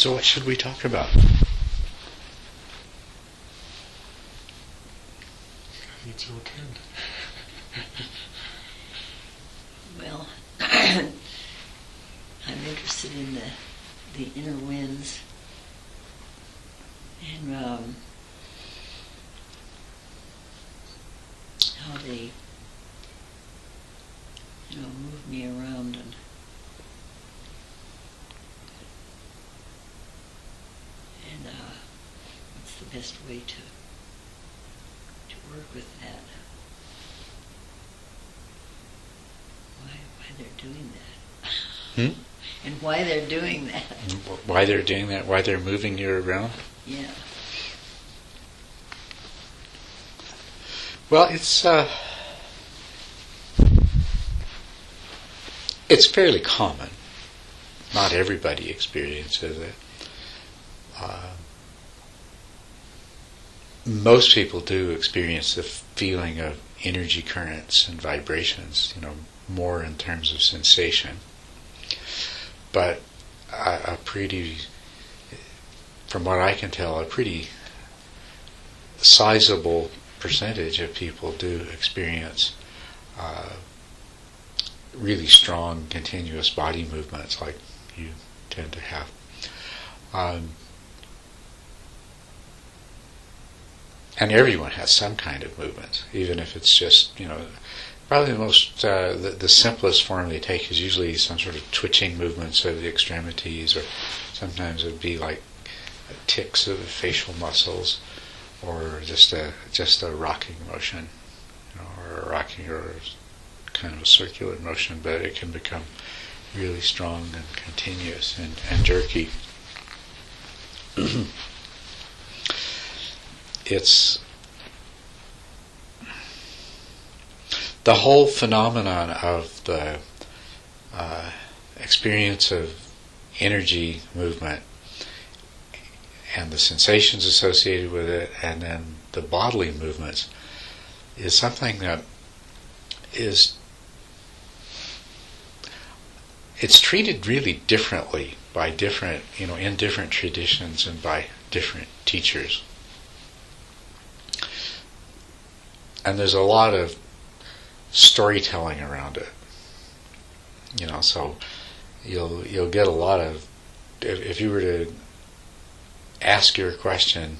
So, what should we talk about? Needs to attend. Well, I'm interested in the the inner winds and um, how they, you know, move me around and and uh, what's the best way to to work with that? Why why they're doing that? Hmm? and why they're doing that? Why they're doing that? Why they're moving you around? Yeah. Well, it's uh, it's fairly common. Not everybody experiences it. Uh, most people do experience the feeling of energy currents and vibrations. You know, more in terms of sensation, but a, pretty, from what I can tell, a pretty sizable percentage of people do experience uh, really strong, continuous body movements like you tend to have. Um, and everyone has some kind of movement, even if it's just, you know, probably the most, uh, the, the simplest form they take is usually some sort of twitching movements of the extremities, or sometimes it would be like ticks of facial muscles or just a just a rocking motion, you know, or a rocking or kind of a circular motion, but it can become really strong and continuous and, and jerky. it's the whole phenomenon of the uh, experience of energy movement and the sensations associated with it, and then the bodily movements, is something that is it's treated really differently by different you know in different traditions and by different teachers and there's a lot of storytelling around it you know so you'll you'll get a lot of if, if you were to ask your question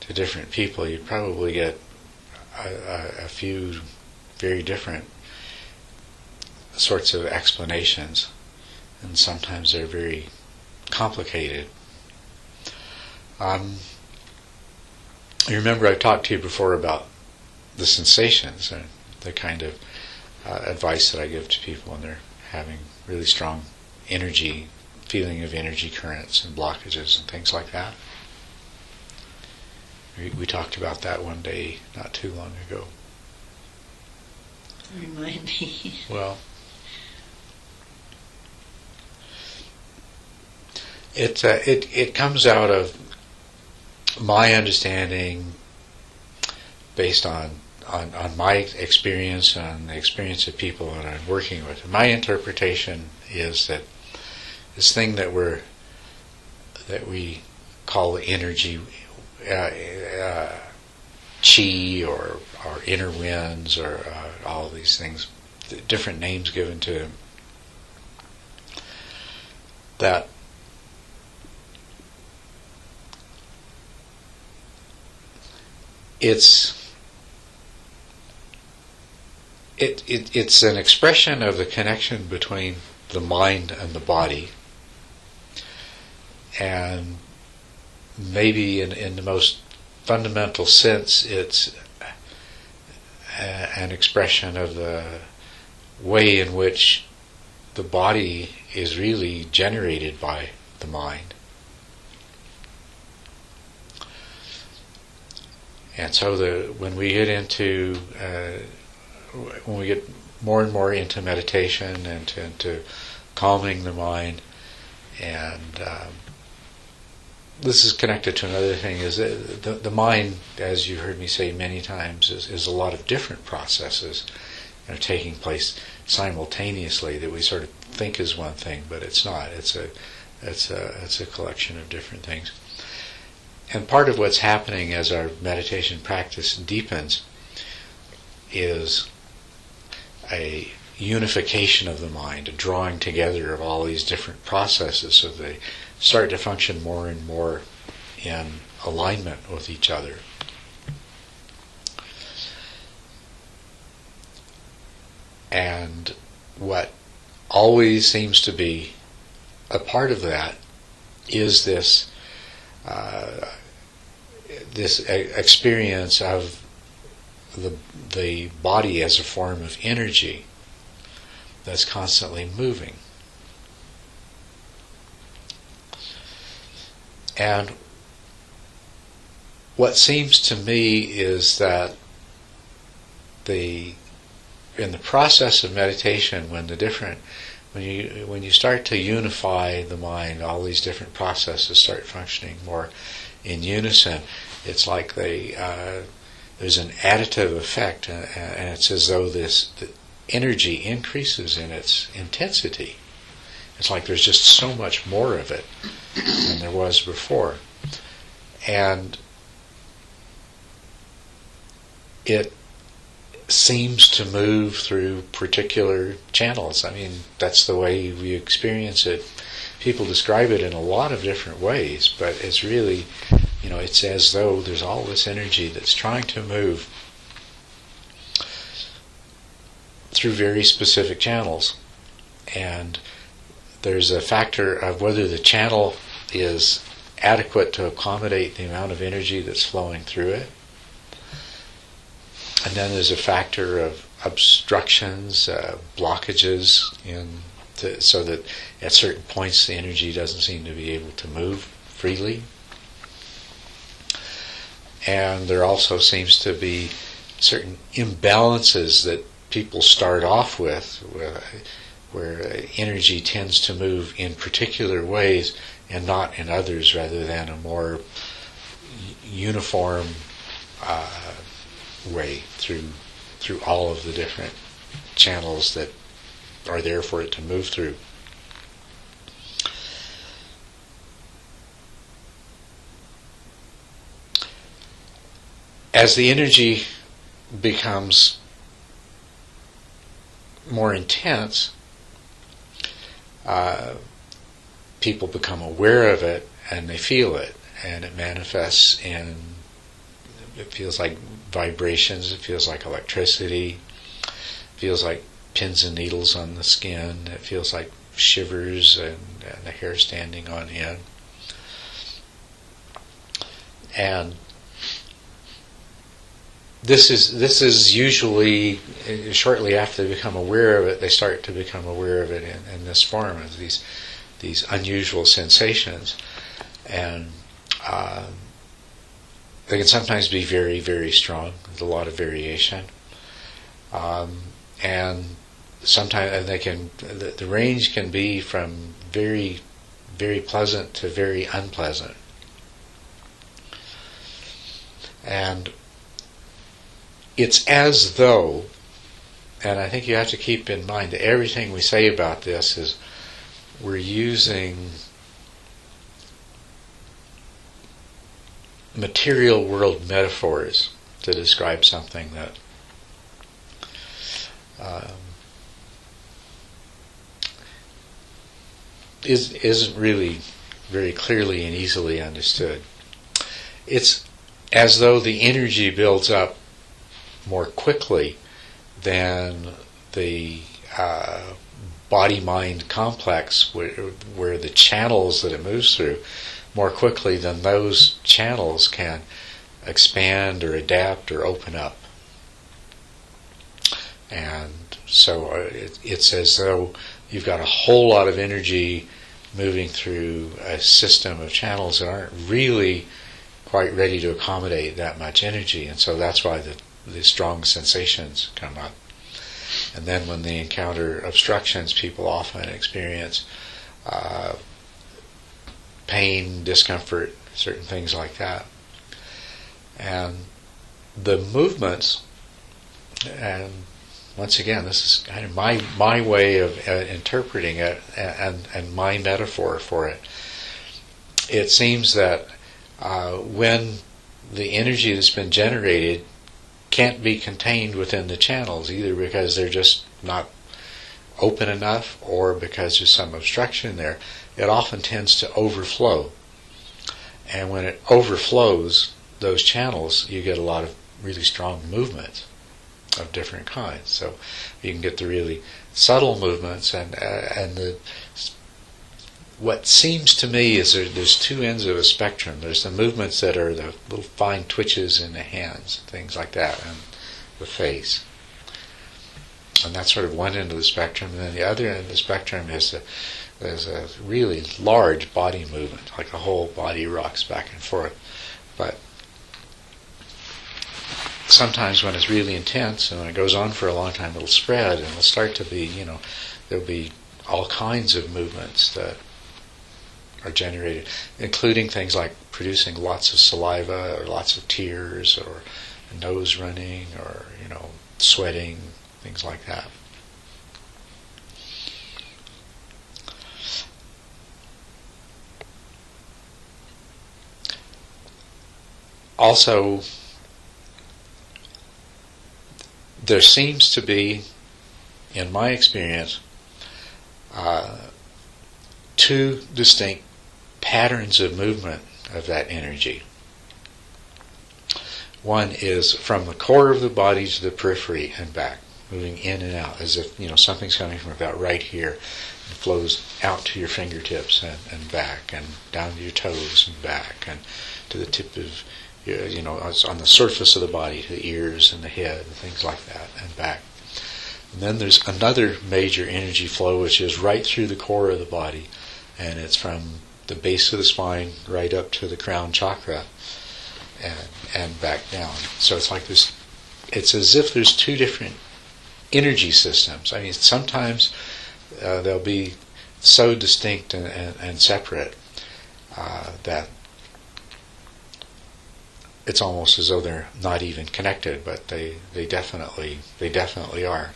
to different people, you'd probably get a, a, a few very different sorts of explanations, and sometimes they're very complicated. Um, you remember I've talked to you before about the sensations and the kind of uh, advice that I give to people when they're having really strong energy feeling of energy currents and blockages and things like that. We, we talked about that one day not too long ago. Remind me. Well, it uh, it it comes out of my understanding, based on, on on my experience and the experience of people that I'm working with. My interpretation is that this thing that we're that we call energy, uh, uh, chi or or inner winds or uh, all these things, different names given to them. That it's it, it it's an expression of the connection between the mind and the body and maybe in, in the most fundamental sense, it's a, an expression of the way in which the body is really generated by the mind. And so the when we get into uh, when we get more and more into meditation and to, into calming the mind and um, this is connected to another thing is the, the mind, as you heard me say many times, is, is a lot of different processes you know, taking place simultaneously that we sort of think is one thing, but it's not. It's a It's a, it's a collection of different things. And part of what's happening as our meditation practice deepens is a unification of the mind, a drawing together of all these different processes so they start to function more and more in alignment with each other. And what always seems to be a part of that is this uh, this experience of the the body as a form of energy that's constantly moving. And what seems to me is that the in the process of meditation, when the different when you when you start to unify the mind, all these different processes start functioning more in unison. It's like they uh, there's an additive effect, uh, and it's as though this energy increases in its intensity. It's like there's just so much more of it than there was before, and it seems to move through particular channels. I mean, that's the way we experience it. People describe it in a lot of different ways, but it's really, you know, it's as though there's all this energy that's trying to move through very specific channels. And there's a factor of whether the channel is adequate to accommodate the amount of energy that's flowing through it and then there's a factor of obstructions, uh, blockages, in to, so that at certain points the energy doesn't seem to be able to move freely. And there also seems to be certain imbalances that people start off with, where, where energy tends to move in particular ways and not in others, rather than a more uniform. Uh, way through through all of the different channels that are there for it to move through. As the energy becomes more intense, uh, people become aware of it and they feel it, and it manifests in it feels like vibrations, it feels like electricity, it feels like pins and needles on the skin, it feels like shivers and, and the hair standing on end. And this is this is usually shortly after they become aware of it, they start to become aware of it in, in this form of these these unusual sensations, and um, they can sometimes be very, very strong with a lot of variation. Um, and sometimes they can, the, the range can be from very, very pleasant to very unpleasant. And it's as though, and I think you have to keep in mind that everything we say about this is we're using material world metaphors to describe something that um, is, isn't really very clearly and easily understood. It's as though the energy builds up more quickly than the uh, body mind complex, where, where the channels that it moves through more quickly than those channels can expand or adapt or open up. And so uh, it, it's as though you've got a whole lot of energy moving through a system of channels that aren't really quite ready to accommodate that much energy. And so that's why the, the strong sensations come up. And then when they encounter obstructions, people often experience uh, pain, discomfort, certain things like that. And the movements, and once again, this is kind of my my way of uh, interpreting it and and my metaphor for it. It seems that uh, when the energy that's been generated can't be contained within the channels, either because they're just not open enough or because there's some obstruction there, it often tends to overflow. And when it overflows those channels, you get a lot of really strong movement of different kinds. So you can get the really subtle movements and uh, and the what seems to me is there, there's two ends of a spectrum. There's the movements that are the little fine twitches in the hands, things like that, and the face. And that's sort of one end of the spectrum. And then the other end of the spectrum is a, is a really large body movement, like the whole body rocks back and forth. But sometimes when it's really intense and when it goes on for a long time, it'll spread and it'll start to be, you know, there'll be all kinds of movements that are generated, including things like producing lots of saliva or lots of tears or nose running or, you know, sweating, things like that. Also, there seems to be, in my experience, uh, two distinct patterns of movement of that energy. One is from the core of the body to the periphery and back, moving in and out, as if you know something's coming from about right here and flows out to your fingertips and, and back, and down to your toes and back, and to the tip of you know on the surface of the body, the ears and the head, and things like that, and back. And then there's another major energy flow, which is right through the core of the body, and it's from the base of the spine right up to the crown chakra and, and back down. So it's like this, it's as if there's two different energy systems. I mean, sometimes uh, they'll be so distinct and, and, and separate uh, that it's almost as though they're not even connected, but they, they definitely they definitely are.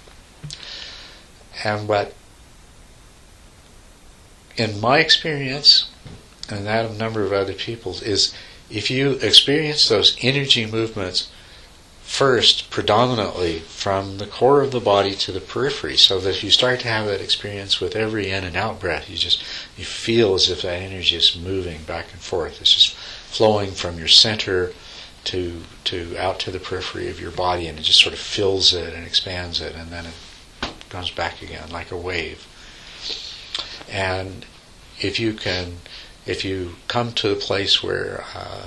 And what in my experience, and that of a number of other people's, is if you experience those energy movements first predominantly from the core of the body to the periphery so that if you start to have that experience with every in and out breath you just you feel as if that energy is moving back and forth it's just flowing from your center to to out to the periphery of your body and it just sort of fills it and expands it and then it comes back again like a wave. And if you can, if you come to a place where uh,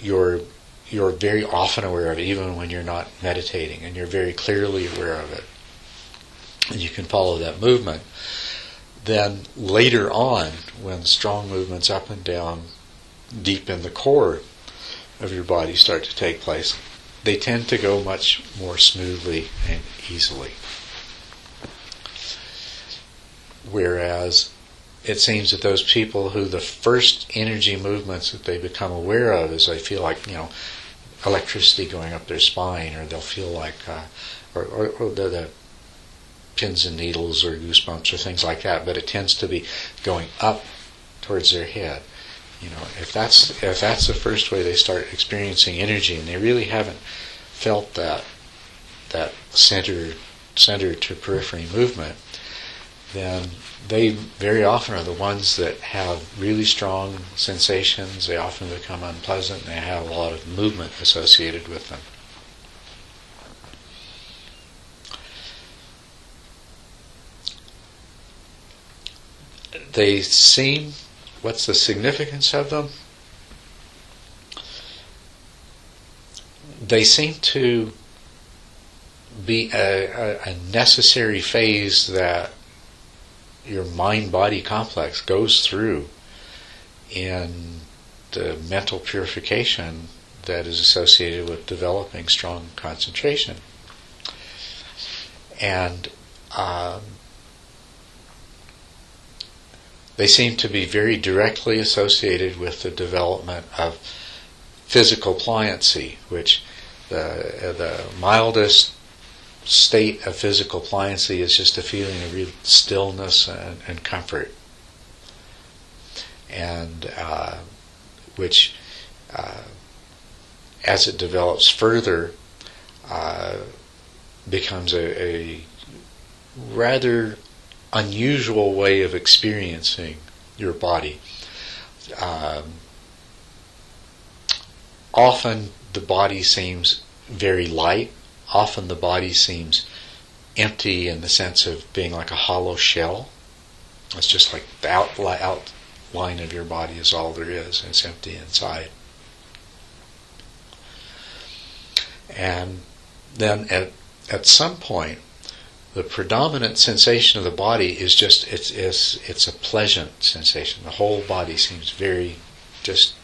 you're you're very often aware of it, even when you're not meditating, and you're very clearly aware of it, and you can follow that movement, then later on, when strong movements up and down deep in the core of your body start to take place, they tend to go much more smoothly and easily. Whereas it seems that those people who the first energy movements that they become aware of is they feel like, you know, electricity going up their spine, or they'll feel like, uh, or, or, or the, the pins and needles or goosebumps or things like that, but it tends to be going up towards their head. You know, if that's if that's the first way they start experiencing energy, and they really haven't felt that that center center to periphery movement, then they very often are the ones that have really strong sensations. They often become unpleasant. And they have a lot of movement associated with them. They seem, what's the significance of them? They seem to be a, a, a necessary phase that your mind body complex goes through in the mental purification that is associated with developing strong concentration. And um, they seem to be very directly associated with the development of physical pliancy, which the, the mildest state of physical pliancy is just a feeling of real stillness and, and comfort, and uh, which, uh, as it develops further, uh, becomes a, a rather unusual way of experiencing your body. Um, often the body seems very light. Often the body seems empty in the sense of being like a hollow shell. It's just like the outline of your body is all there is, and it's empty inside. And then at, at some point, the predominant sensation of the body is just it's it's it's a pleasant sensation. The whole body seems very just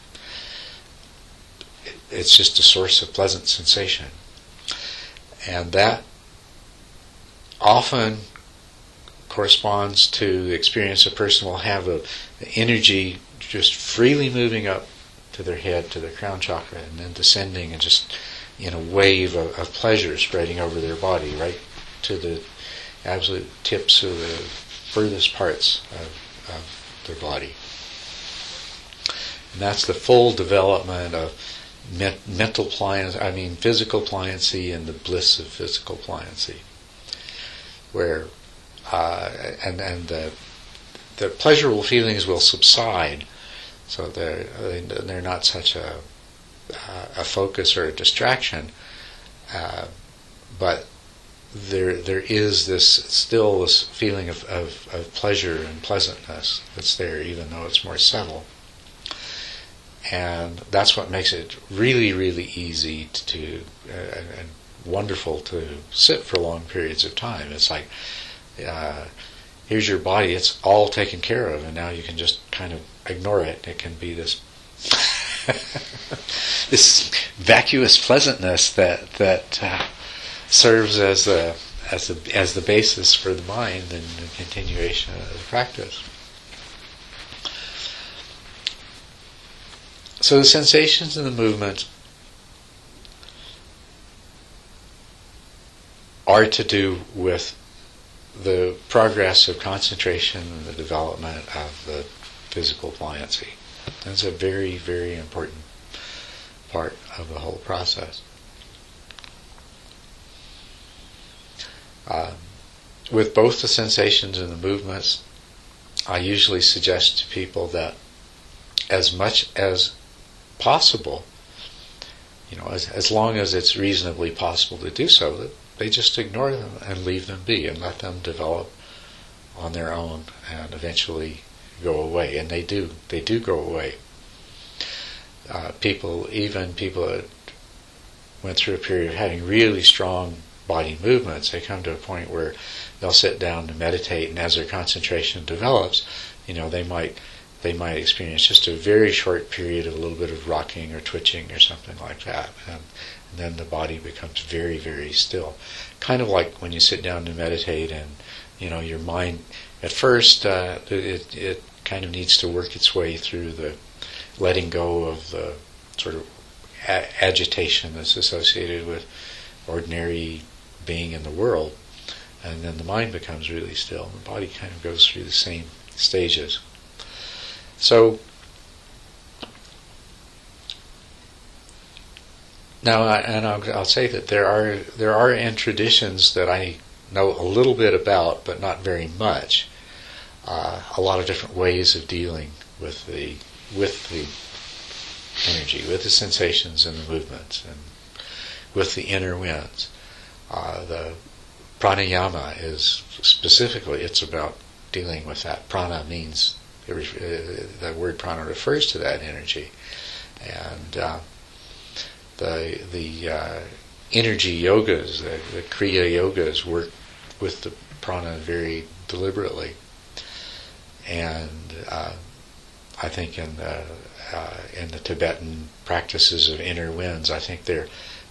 it's just a source of pleasant sensation. And that often corresponds to the experience a person will have of energy just freely moving up to their head, to their crown chakra, and then descending and just in a wave of, of pleasure spreading over their body, right to the absolute tips of the furthest parts of, of their body. And that's the full development of mental pliancy, I mean physical pliancy and the bliss of physical pliancy. Where, uh, and, and the, the pleasurable feelings will subside, so they're, they're not such a, a focus or a distraction, uh, but there there is this still this feeling of, of, of pleasure and pleasantness that's there, even though it's more subtle. And that's what makes it really, really easy to uh, and wonderful to sit for long periods of time. It's like uh, here's your body; it's all taken care of, and now you can just kind of ignore it. It can be this this vacuous pleasantness that that. Uh, serves as a as the as the basis for the mind and the continuation of the practice. So the sensations and the movement are to do with the progress of concentration and the development of the physical pliancy. That's a very, very important part of the whole process. Uh, with both the sensations and the movements, I usually suggest to people that as much as possible, you know, as, as long as it's reasonably possible to do so, that they just ignore them and leave them be and let them develop on their own and eventually go away. And they do, they do go away. Uh, people, even people that went through a period of having really strong body movements, they come to a point where they'll sit down to meditate, and as their concentration develops, you know, they might they might experience just a very short period of a little bit of rocking or twitching or something like that, and, and then the body becomes very very still, kind of like when you sit down to meditate, and you know, your mind at first uh, it it kind of needs to work its way through the letting go of the sort of a- agitation that's associated with ordinary being in the world, and then the mind becomes really still. And the body kind of goes through the same stages. So now, and I'll, I'll, say that there are there are in traditions that I know a little bit about, but not very much. Uh, a lot of different ways of dealing with the with the energy, with the sensations and the movements, and with the inner winds. Uh, the pranayama is specifically it's about dealing with that. Prana means uh, the word prana refers to that energy, and uh, the the uh, energy yogas, the, the kriya yogas, work with the prana very deliberately, and uh, I think in the uh, in the Tibetan practices of inner winds, I think they're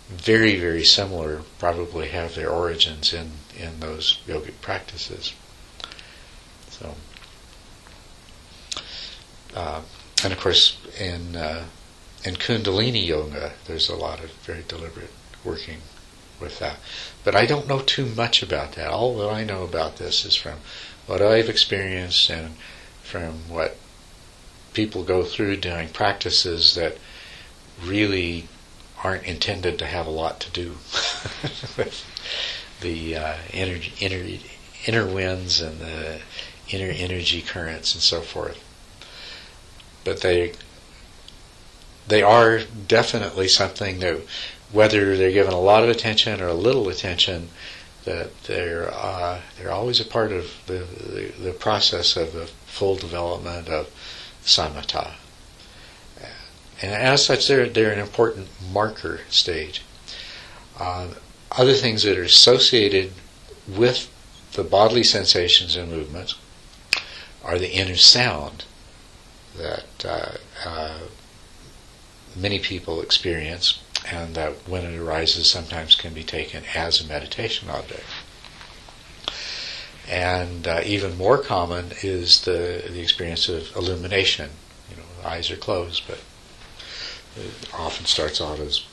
very, very similar, probably have their origins in, in those yogic practices. So, uh, and of course, in uh, in Kundalini yoga, there's a lot of very deliberate working with that. But I don't know too much about that. All that I know about this is from what I've experienced and from what people go through doing practices that really aren't intended to have a lot to do with the uh, inner, inner, inner winds and the inner energy currents and so forth. But they they are definitely something that, whether they're given a lot of attention or a little attention, that they're uh, they're always a part of the, the, the process of the full development of samatha. And as such, they're, they're an important marker stage. Uh, other things that are associated with the bodily sensations and movements are the inner sound that uh, uh, many people experience, and that when it arises, sometimes can be taken as a meditation object. And uh, even more common is the the experience of illumination. You know, eyes are closed, but it often starts out as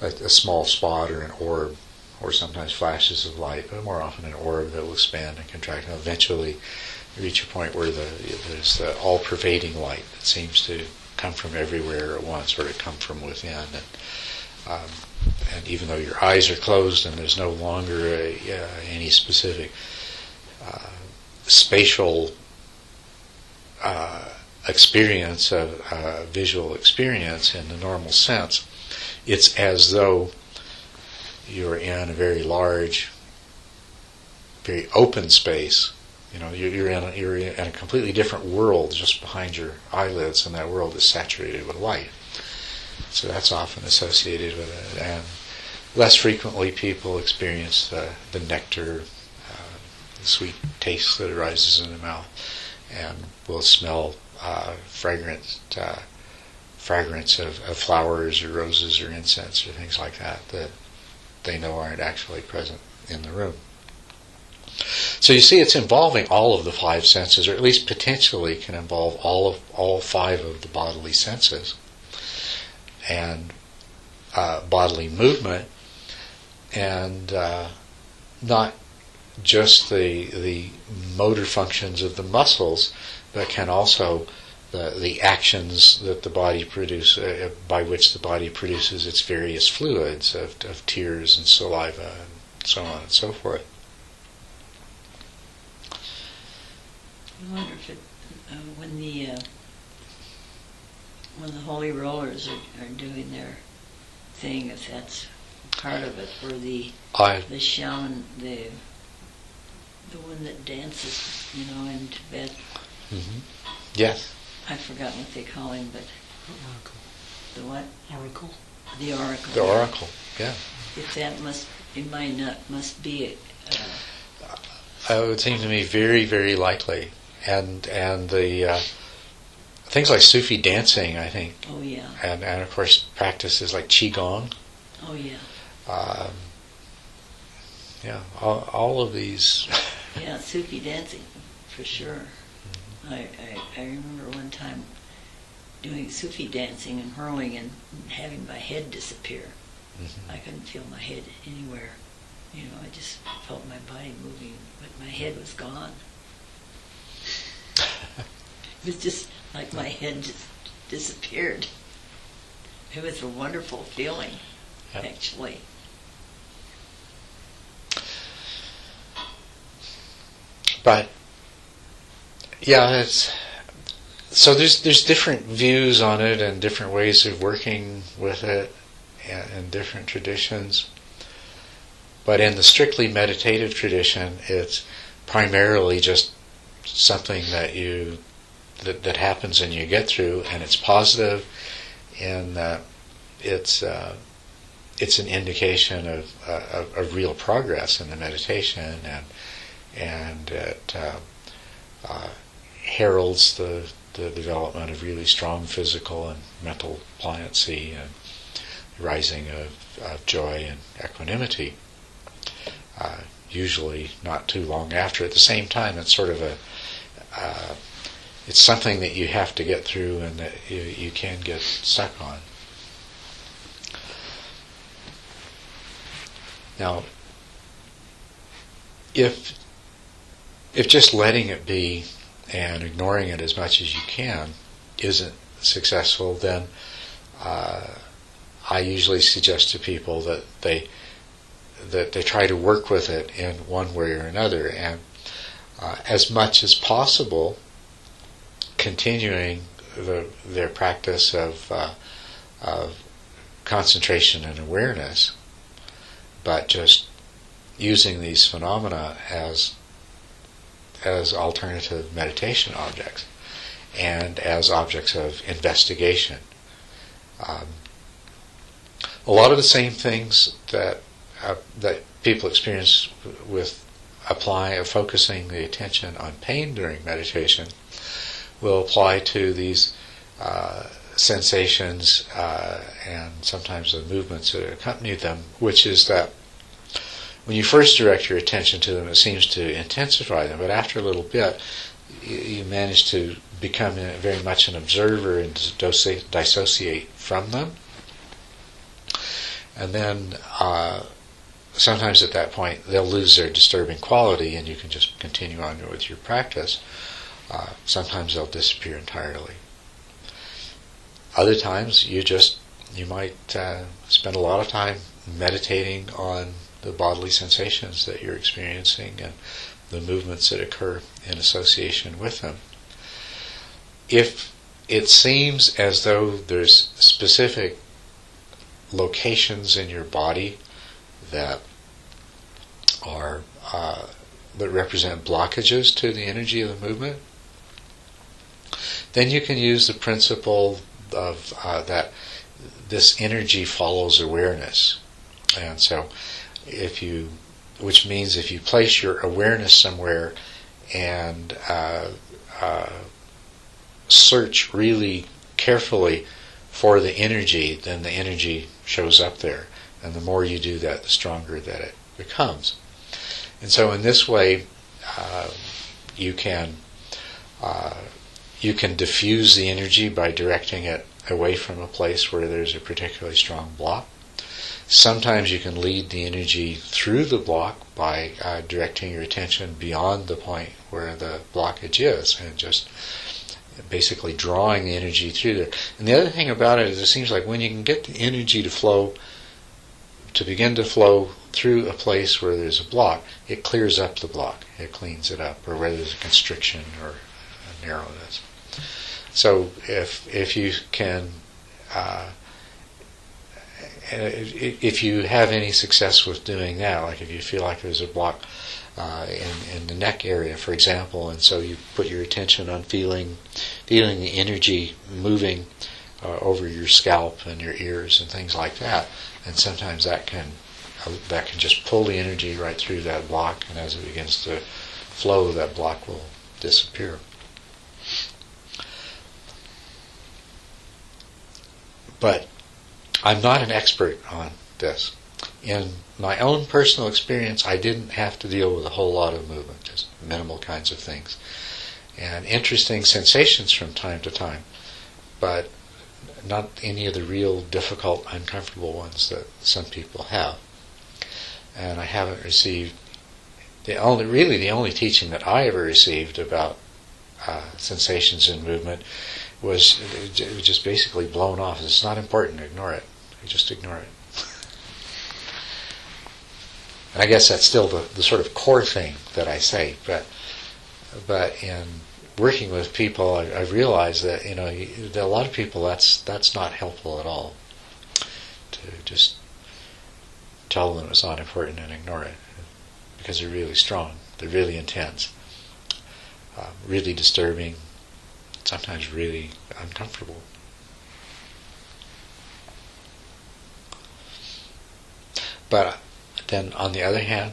a, a small spot or an orb, or sometimes flashes of light, but more often an orb that will expand and contract, and eventually reach a point where the, there's the all-pervading light that seems to come from everywhere at once, or to come from within. And, um, and even though your eyes are closed and there's no longer a, uh, any specific uh, spatial uh, experience of uh, visual experience in the normal sense, it's as though you're in a very large, very open space you know, you're, you're in a, you're in a completely different world just behind your eyelids, and that world is saturated with light. So that's often associated with it. And less frequently, people experience the, the nectar, uh, the sweet taste that arises in the mouth, and will smell uh, fragrant uh, fragrance of, of flowers or roses or incense or things like that that they know aren't actually present in the room. So you see, it's involving all of the five senses, or at least potentially can involve all of all five of the bodily senses, and uh, bodily movement, and uh, not just the the motor functions of the muscles, but can also the, the actions that the body produces, uh, by which the body produces its various fluids of, of tears and saliva and so on and so forth. I wonder if it, uh, when the uh, when the holy rollers are, are doing their thing, if that's part of it, or the I the shaman, the the one that dances, you know, in Tibet. Hmm Yes. I've forgotten what they call him, but Oracle. the what? Oracle. The oracle. The oracle. Yeah. If that must, it might not, must be. Uh, Uh, it would seem to me very, very likely. And and the uh, things like Sufi dancing, I think, oh yeah, and, and of course practices like Qigong. oh yeah, Um, yeah, all, all of these. yeah. Sufi dancing, for sure. I, I I remember one time doing Sufi dancing and hurling and having my head disappear. Mm-hmm. I couldn't feel my head anywhere. You know, I just felt my body moving, but my head was gone. It was just like my head just disappeared. It was a wonderful feeling, Yeah. actually. But yeah, it's so there's there's different views on it and different ways of working with it and, and different traditions. But in the strictly meditative tradition, it's primarily just something that you that, that happens and you get through, and it's positive, and it's uh, it's an indication of, uh, of, of real progress in the meditation, and and it uh, uh, heralds the the development of really strong physical and mental pliancy and rising of, of joy and equanimity. Uh, usually not too long after. At the same time, it's sort of a uh, it's something that you have to get through and that you, you can get stuck on. Now, if if just letting it be and ignoring it as much as you can isn't successful, then uh, I usually suggest to people that they that they try to work with it in one way or another, and uh, as much as possible, continuing the, their practice of, uh, of concentration and awareness, but just using these phenomena as as alternative meditation objects and as objects of investigation. Um, a lot of the same things that uh, that people experience with applying focusing the attention on pain during meditation will apply to these uh, sensations uh, and sometimes the movements that accompany them, which is that when you first direct your attention to them, it seems to intensify them, but after a little bit, you, manage to become very much an observer and dissociate from them. And then uh, sometimes at that point they'll lose their disturbing quality and you can just continue on with your practice. Uh, sometimes they'll disappear entirely. Other times you just you might uh, spend a lot of time meditating on the bodily sensations that you're experiencing and the movements that occur in association with them. If it seems as though there's specific locations in your body that are uh, that represent blockages to the energy of the movement, then you can use the principle of uh, that this energy follows awareness, and so if you, which means if you place your awareness somewhere and uh, uh search really carefully for the energy, then the energy shows up there. And the more you do that, the stronger that it becomes. And so, in this way, uh, you can uh, you can diffuse the energy by directing it away from a place where there's a particularly strong block. Sometimes you can lead the energy through the block by uh, directing your attention beyond the point where the blockage is, and just basically drawing the energy through there. And the other thing about it is, it seems like when you can get the energy to flow, to begin to flow through a place where there's a block, it clears up the block, it cleans it up, or where there's a constriction or a narrowness. So if if you can, uh, if you have any success with doing that, like if you feel like there's a block uh, in, in the neck area, for example, and so you put your attention on feeling, feeling the energy moving uh, over your scalp and your ears and things like that, and sometimes that can uh, that can just pull the energy right through that block, and as it begins to flow, that block will disappear. But I'm not an expert on this in my own personal experience, I didn't have to deal with a whole lot of movement, just minimal kinds of things. And interesting sensations from time to time, but not any of the real difficult, uncomfortable ones that some people have. And I haven't received the only, really the only teaching that I ever received about uh, sensations and movement was, was just basically blown off. It's not important, ignore it. Just ignore it. And I guess that's still the, the sort of core thing that I say. But but in working with people, I, I realized that you know a lot of people that's that's not helpful at all. To just tell them it's not important and ignore it because they're really strong, they're really intense, uh, really disturbing, sometimes really uncomfortable. But then on the other hand,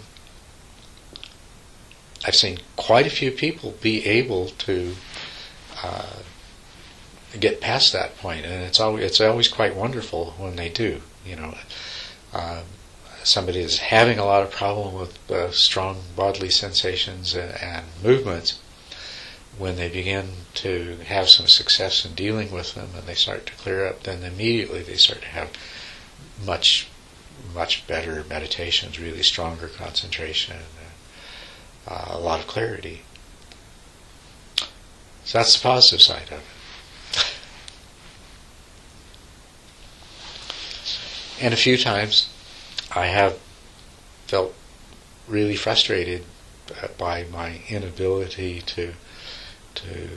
I've seen quite a few people be able to uh, get past that point, and it's always it's always quite wonderful when they do. You know, uh, somebody is having a lot of problem with uh, strong bodily sensations and, and, movements. When they begin to have some success in dealing with them, and they start to clear up, then immediately they start to have much much better meditations, really stronger concentration, uh, a lot of clarity. So that's the positive side of it. And a few times I have felt really frustrated by my inability to to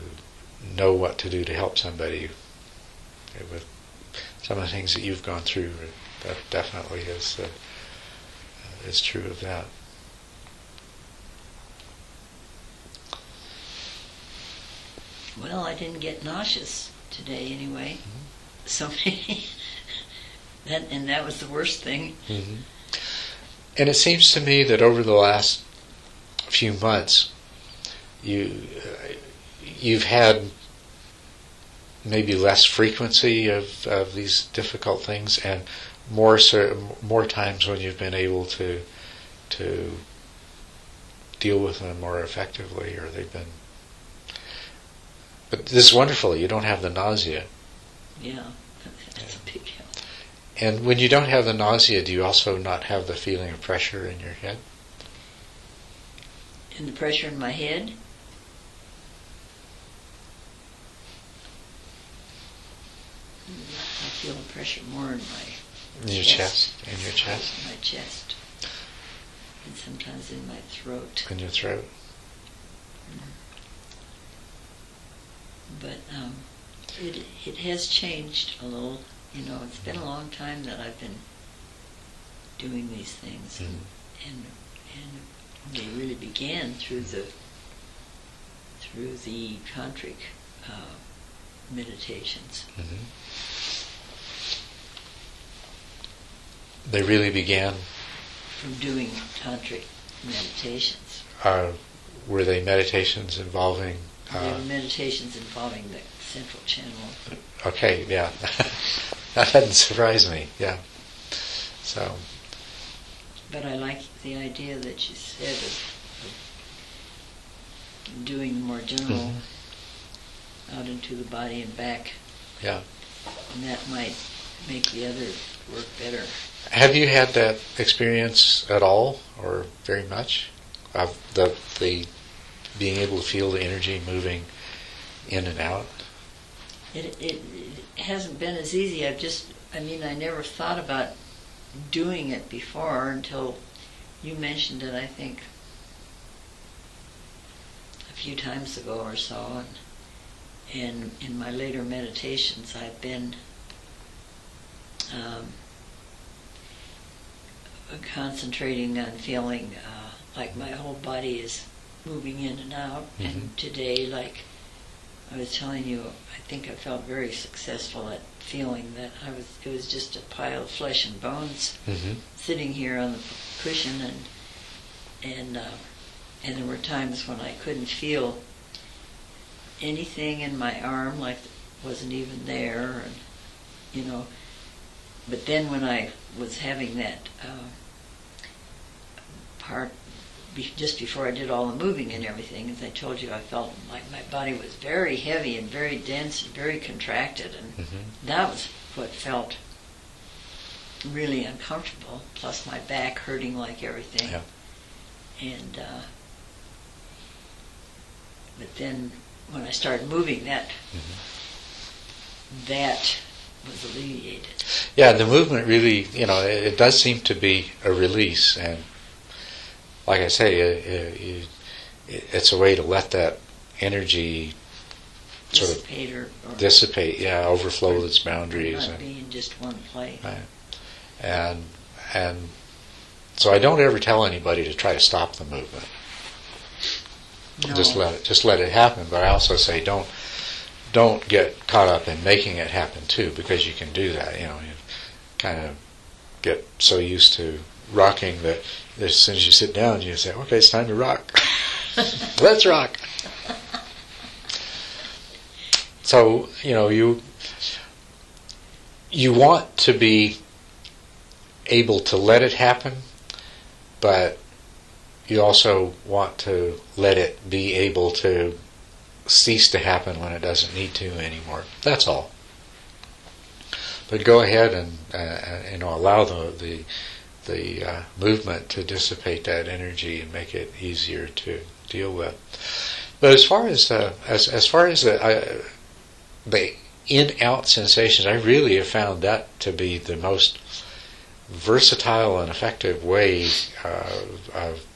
know what to do to help somebody with some of the things that you've gone through. That definitely is uh, is true of that. Well, I didn't get nauseous today anyway. Mm-hmm. So that and that was the worst thing. Mm-hmm. And it seems to me that over the last few months, you uh, you've had maybe less frequency of, of these difficult things and more so, more times when you've been able to to deal with them more effectively or they've been but this is wonderful. You don't have the nausea. Yeah. That's a big help. And when you don't have the nausea do you also not have the feeling of pressure in your head? And the pressure in my head? I feel the pressure more in my in your chest, chest. in your chest, in my chest, and sometimes in my throat. In your throat. But um, it it has changed a little. You know, it's been a long time that I've been doing these things, mm. and and they really began through the through the tantric uh, meditations. Mm-hmm. They really began from doing tantric meditations. Uh, were they meditations involving? Uh, meditations involving the central channel. Okay, yeah, that doesn't surprise me. Yeah, so. But I like the idea that you said of, of doing more general mm-hmm. out into the body and back. Yeah. And that might make the other work better. Have you had that experience at all, or very much, of the the being able to feel the energy moving in and out? It, it, it hasn't been as easy. I've just, I mean, I never thought about doing it before until you mentioned it. I think a few times ago or so, and, and in my later meditations, I've been. Um, concentrating on feeling uh, like my whole body is moving in and out. Mm-hmm. And today, like I was telling you, I think I felt very successful at feeling that I was. It was just a pile of flesh and bones mm-hmm. sitting here on the cushion, and and uh, and there were times when I couldn't feel anything in my arm, like wasn't even there, and you know. But then when I was having that. Uh, part be, just before I did all the moving and everything. As I told you, I felt like my body was very heavy and very dense and very contracted, and mm-hmm. that was what felt really uncomfortable. Plus, my back hurting like everything. Yeah. And uh, but then when I started moving, that mm-hmm. that was alleviated. Yeah, the movement really, you know, it, it does seem to be a release and like I say, uh, uh, it, it, it's a way to let that energy sort dissipate of or, or dissipate, yeah, overflow its boundaries, not and, be in just one place. Right. And and so I don't ever tell anybody to try to stop the movement. No. Just let it just let it happen. But I also say don't don't get caught up in making it happen too, because you can do that. You know, you kind of get so used to rocking that as soon as you sit down, you say, okay, it's time to rock. Let's rock. So, you know, you you want to be able to let it happen, but you also want to let it be able to cease to happen when it doesn't need to anymore. That's all. But go ahead and uh, you know allow the the the uh, movement to dissipate that energy and make it easier to deal with. But as far as uh, as as far as the, uh, the in-out sensations, I really have found that to be the most versatile and effective way uh, of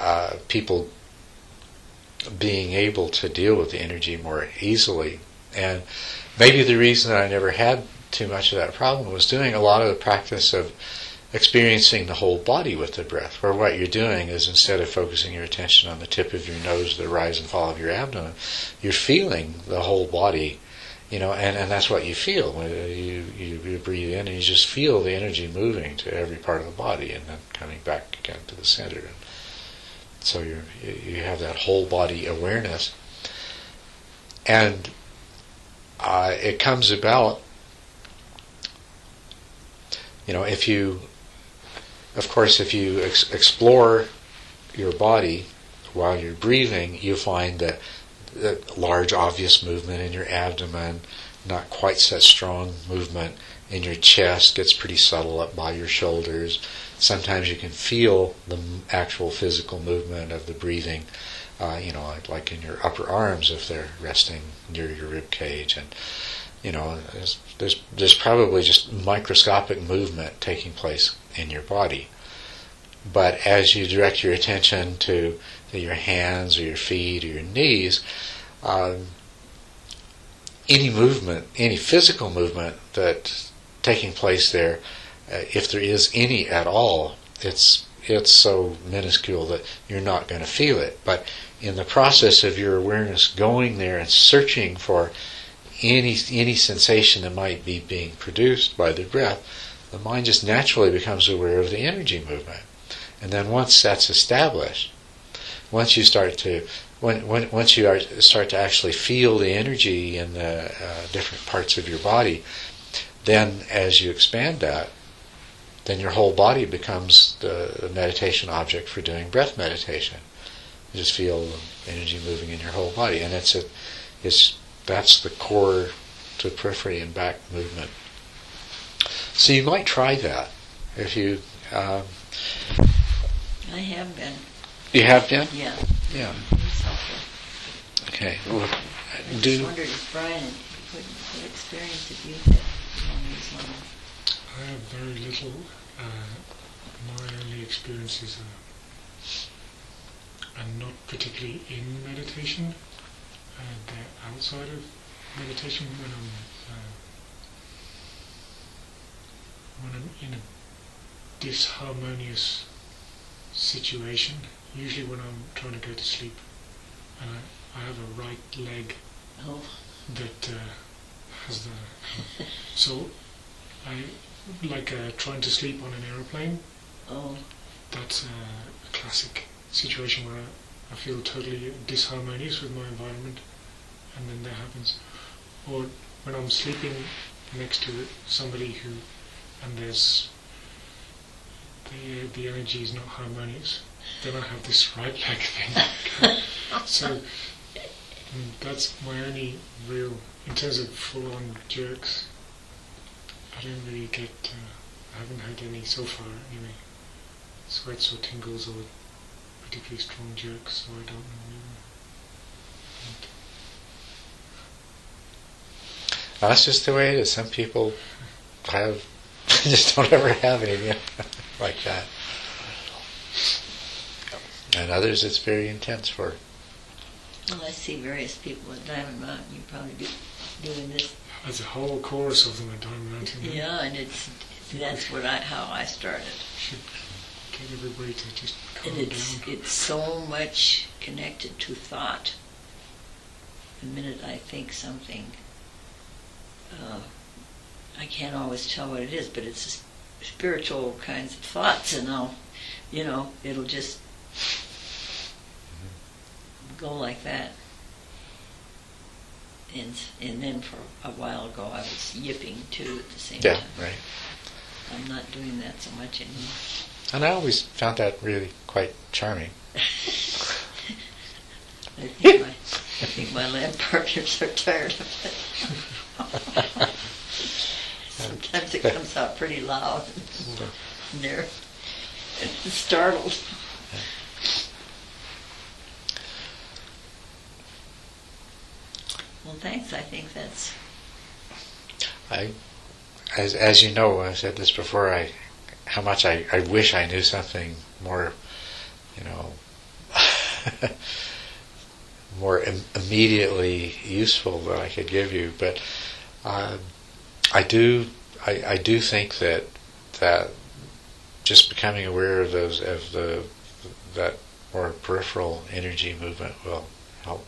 uh, people being able to deal with the energy more easily. And maybe the reason that I never had too much of that problem was doing a lot of the practice of experiencing the whole body with the breath, where what you're doing is instead of focusing your attention on the tip of your nose, the rise and fall of your abdomen, you're feeling the whole body, you know, and, and that's what you feel. When you, you, you breathe in and you just feel the energy moving to every part of the body and then coming back again to the center. And so you you have that whole body awareness. And uh, it comes about, you know, if you of course, if you ex- explore your body while you're breathing, you find that the large, obvious movement in your abdomen, not quite such strong movement in your chest, gets pretty subtle up by your shoulders. Sometimes you can feel the actual physical movement of the breathing, uh, you know, like in your upper arms if they're resting near your rib cage, and you know, there's, there's, there's probably just microscopic movement taking place in your body. But as you direct your attention to, your hands or your feet or your knees, um, any movement, any physical movement that's taking place there, uh, if there is any at all, it's it's so minuscule that you're not going to feel it. But in the process of your awareness going there and searching for any any sensation that might be being produced by the breath, the mind just naturally becomes aware of the energy movement. And then once that's established, once you start to when, when, once you start to actually feel the energy in the uh, different parts of your body, then as you expand that, then your whole body becomes the meditation object for doing breath meditation. You just feel the energy moving in your whole body, and it's a, it's that's the core to periphery and back movement. So you might try that if you. Um, I have been. You have been? Yeah. Yeah. Okay. Well, I just do wondered if Brian, what, what experience have you had along these lines? I have very little. Uh, my only experiences are, are not particularly in meditation. Uh, they're outside of meditation when I'm uh, when I'm in a disharmonious situation. Usually when I'm trying to go to sleep, and I, I have a right leg Oh, that uh, has the so I like uh, trying to sleep on an aeroplane. oh, That's uh, a classic situation where I, I feel totally disharmonious with my environment, and then that happens. Or when I'm sleeping next to somebody who, and there's the the energy is not harmonious, then I have this right leg thing. so mm, that's my only real, in terms of full-on jerks. I don't really get. Uh, I haven't had any so far anyway. Sweats or tingles or particularly strong jerks, so I don't know. Either. that's just the way it is. Some people have just don't ever have anything like that, and others it's very intense for. well, I see various people at Diamond Mountain. You probably do doing this. There's a whole chorus of them at Diamond Mountain. Yeah, and it's that's what I how I started. Get everybody to just calm And it's down. it's so much connected to thought. The minute I think something, uh, I can't always tell what it is, but it's spiritual kinds of thoughts, and I'll, you know, it'll just go like that. And and then for a while ago, I was yipping too at the same Yeah, time. right. I'm not doing that so much anymore. And I always found that really quite charming. I think my, I think my land partners are tired of it. Sometimes it comes out pretty loud. and they're startled. Well, thanks. I think that's I, as as you know, I've said this before. I, how much I, I wish I knew something more, you know, more Im- immediately useful that I could give you. But um, I do I, I do think that that just becoming aware of those of the that more peripheral energy movement will help.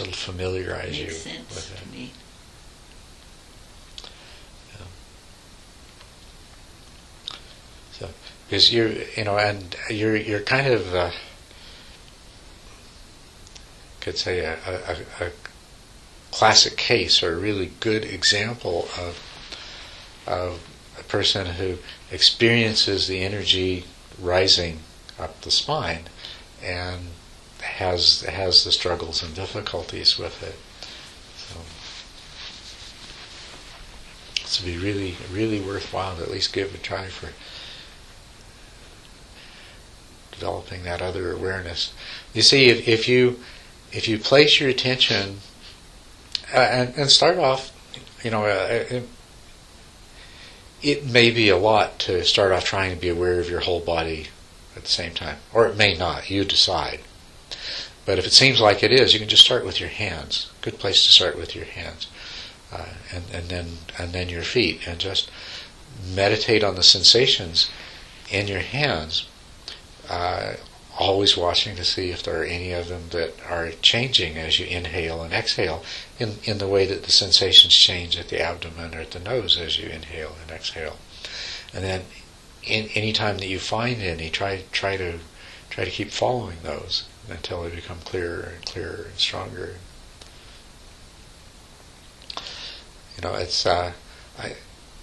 It'll familiarize you makes sense with it. to me. So, because you're, you know, and you're you're kind of, uh, could say a, a, a classic case or a really good example of of a person who experiences the energy rising up the spine and has has the struggles and difficulties with it. So. It's to be really, really worthwhile to at least give a try for developing that other awareness. You see, if, if you if you place your attention and, and start off, you know, uh, it, it may be a lot to start off trying to be aware of your whole body at the same time, or it may not. You decide. But if it seems like it is, you can just start with your hands. Good place to start with your hands, uh, and and then and then your feet, and just meditate on the sensations in your hands uh, always watching to see if there are any of them that are changing as you inhale and exhale in, in the way that the sensations change at the abdomen or at the nose as you inhale and exhale. And then in, any time that you find any, try, try to try to keep following those until they become clearer and clearer and stronger. You know, it's uh, I,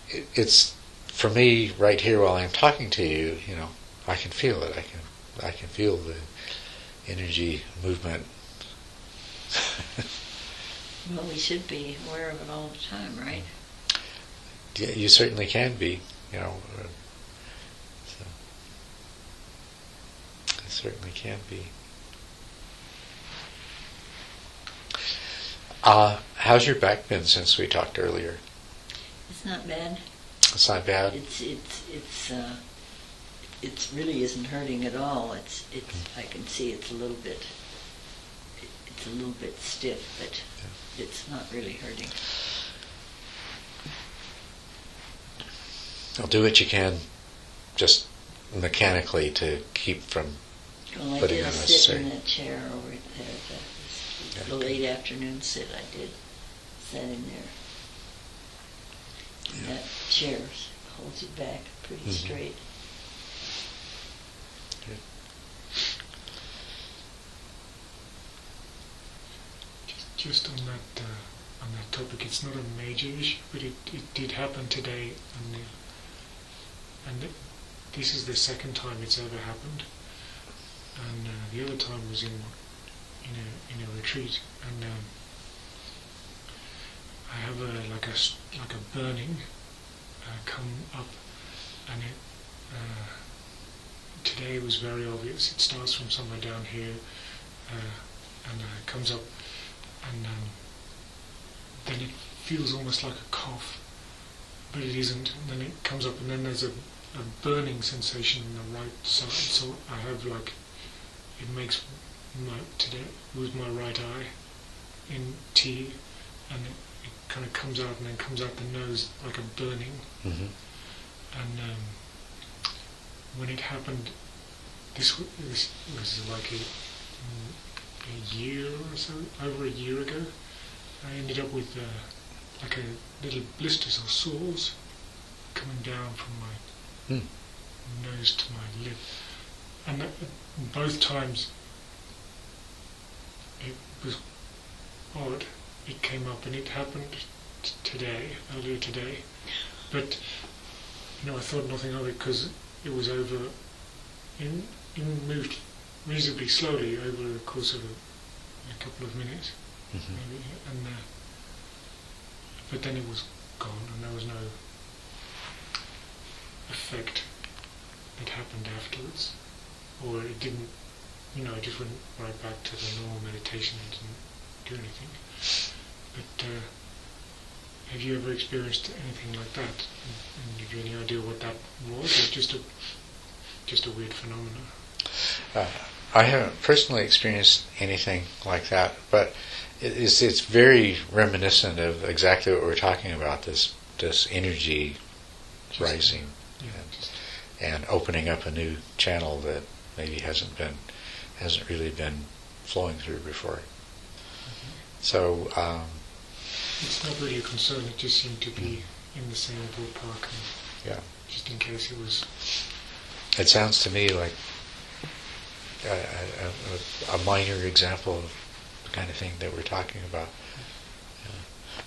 it, it's for me right here while I'm talking to you. You know, I can feel it. I can I can feel the energy movement. Well, we should be aware of it all the time, right? Yeah, you certainly can be. You know, uh, so it certainly can be. Uh, how's your back been since we talked earlier? It's not bad. It's not bad. It's it's it's uh, it really isn't hurting at all. It's it's I can see it's a little bit it's a little bit stiff, but it's not really hurting. I'll do what you can, just mechanically to keep from. Well, I Putting on sit in that chair over there. The, the Okay. late afternoon sit I did. Sat in there. Yeah. That chair holds you back pretty Mhm. straight. Just, on that uh, on that topic, it's not a major issue, but it, it did happen today, and uh, and it, this is the second time it's ever happened, and uh, the other time was in in a in a retreat, and um, I have a like a like a burning uh, come up, and it. Uh, Today was very obvious. It starts from somewhere down here, uh, and uh, comes up and um, then it feels almost like a cough, but it isn't. And then it comes up, and then there's a, a burning sensation in the right side. So I have like it makes my today with my right eye in T, and it, it kind of comes out and then comes out the nose like a burning. Mm-hmm. And um, when it happened, this was, this was like a, a year or so, over a year ago. I ended up with uh, like a little blisters or sores coming down from my Hmm. nose to my lip, and that, both times it was odd. It came up, and it happened t- today, earlier today, but you know, I thought nothing of it because it was over, in, in moved reasonably slowly over the course of a, a couple of minutes, Mm-hmm. maybe, and uh, but then it was gone, and there was no. effect that happened afterwards, or it didn't, you know, it just went right back to the normal meditation and didn't do anything. But uh, have you ever experienced anything like that? And, and have you any idea what that was, or just a just a weird phenomenon? Uh, I haven't personally experienced anything like that, but it's it's very reminiscent of exactly what we're talking about this this energy Just- rising Yeah. and, and opening up a new channel that maybe hasn't been hasn't really been flowing through before. So um, it's not really a concern. It just seemed to be in the same ballpark. Yeah. Just in case it was. it sounds to me like a, a, a- a minor example of the kind of thing that we're talking about. Yeah.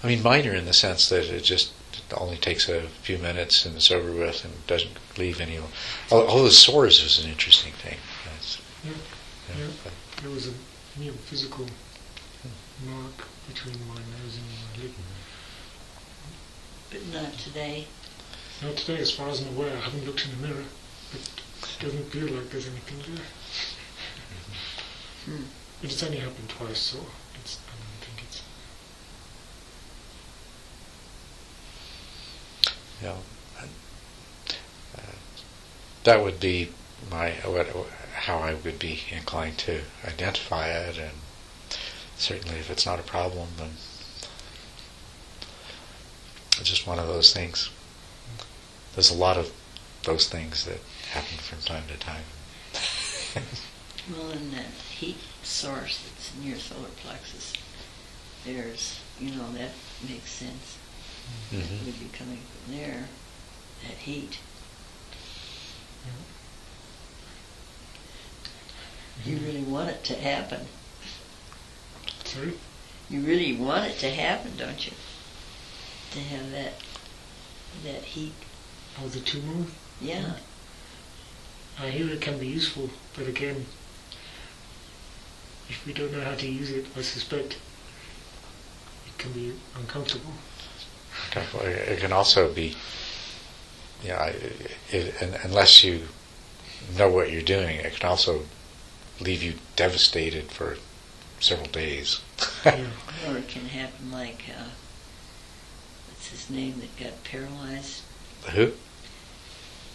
I mean, minor in the sense that it just only takes a few minutes and it's over with and doesn't leave any. Oh, oh the sores is an interesting thing. Yeah. yeah, Yeah. There was a near physical mark between my nose and my lip. But not today. Not today, as far as I'm aware. I haven't looked in the mirror, but it doesn't feel like there's anything there. Hmm. But it's only happened twice, so it's, I don't think it's. know, uh, that would be my what, how I would be inclined to identify it, and certainly if it's not a problem, then it's just one of those things. There's a lot of those things that happen from time to time. Well, in that heat source that's in your solar plexus, there's, you know, that makes sense. It Mhm. would be coming from there, that heat. You really want it to happen. Sorry? You really want it to happen, don't you? To have that that heat. Oh, the tummo? Yeah. I hear it can be useful, but again, if we don't know how to use it, I suspect it can be uncomfortable. Definitely. It can also be, yeah, I- it, un unless you know what you're doing, it can also leave you devastated for several days. yeah. Or it can happen like uh, what's his name that got paralyzed? Who?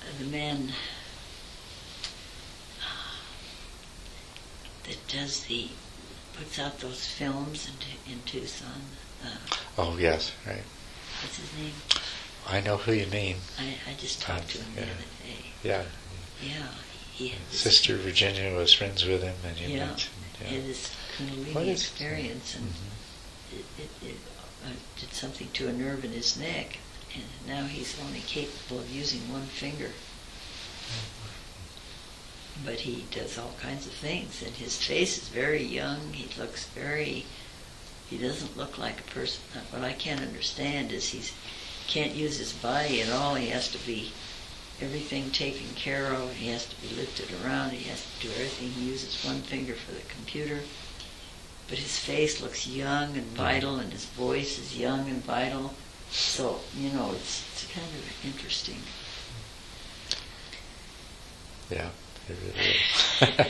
Uh, the man that does the puts out those films in, in Tucson. Uh, Oh, yes, right. what's his name? I know who you mean. I, I just talked to him the Yeah. other day. Yeah. Yeah, he had this, Sister Virginia was friends with him, and you Yeah. mentioned. he had this Kundalini experience, and Mhm. it, it, it uh, did something to a nerve in his neck, and now he's only capable of using one finger. But he does all kinds of things, and his face is very young. He looks very. He doesn't look like a person. What I can't understand is he can't use his body at all. He has to be everything taken care of. He has to be lifted around. He has to do everything. He uses one finger for the computer. But his face looks young and hmm. vital, and his voice is young and vital. So you know, it's it's kind of interesting. Yeah, it really is.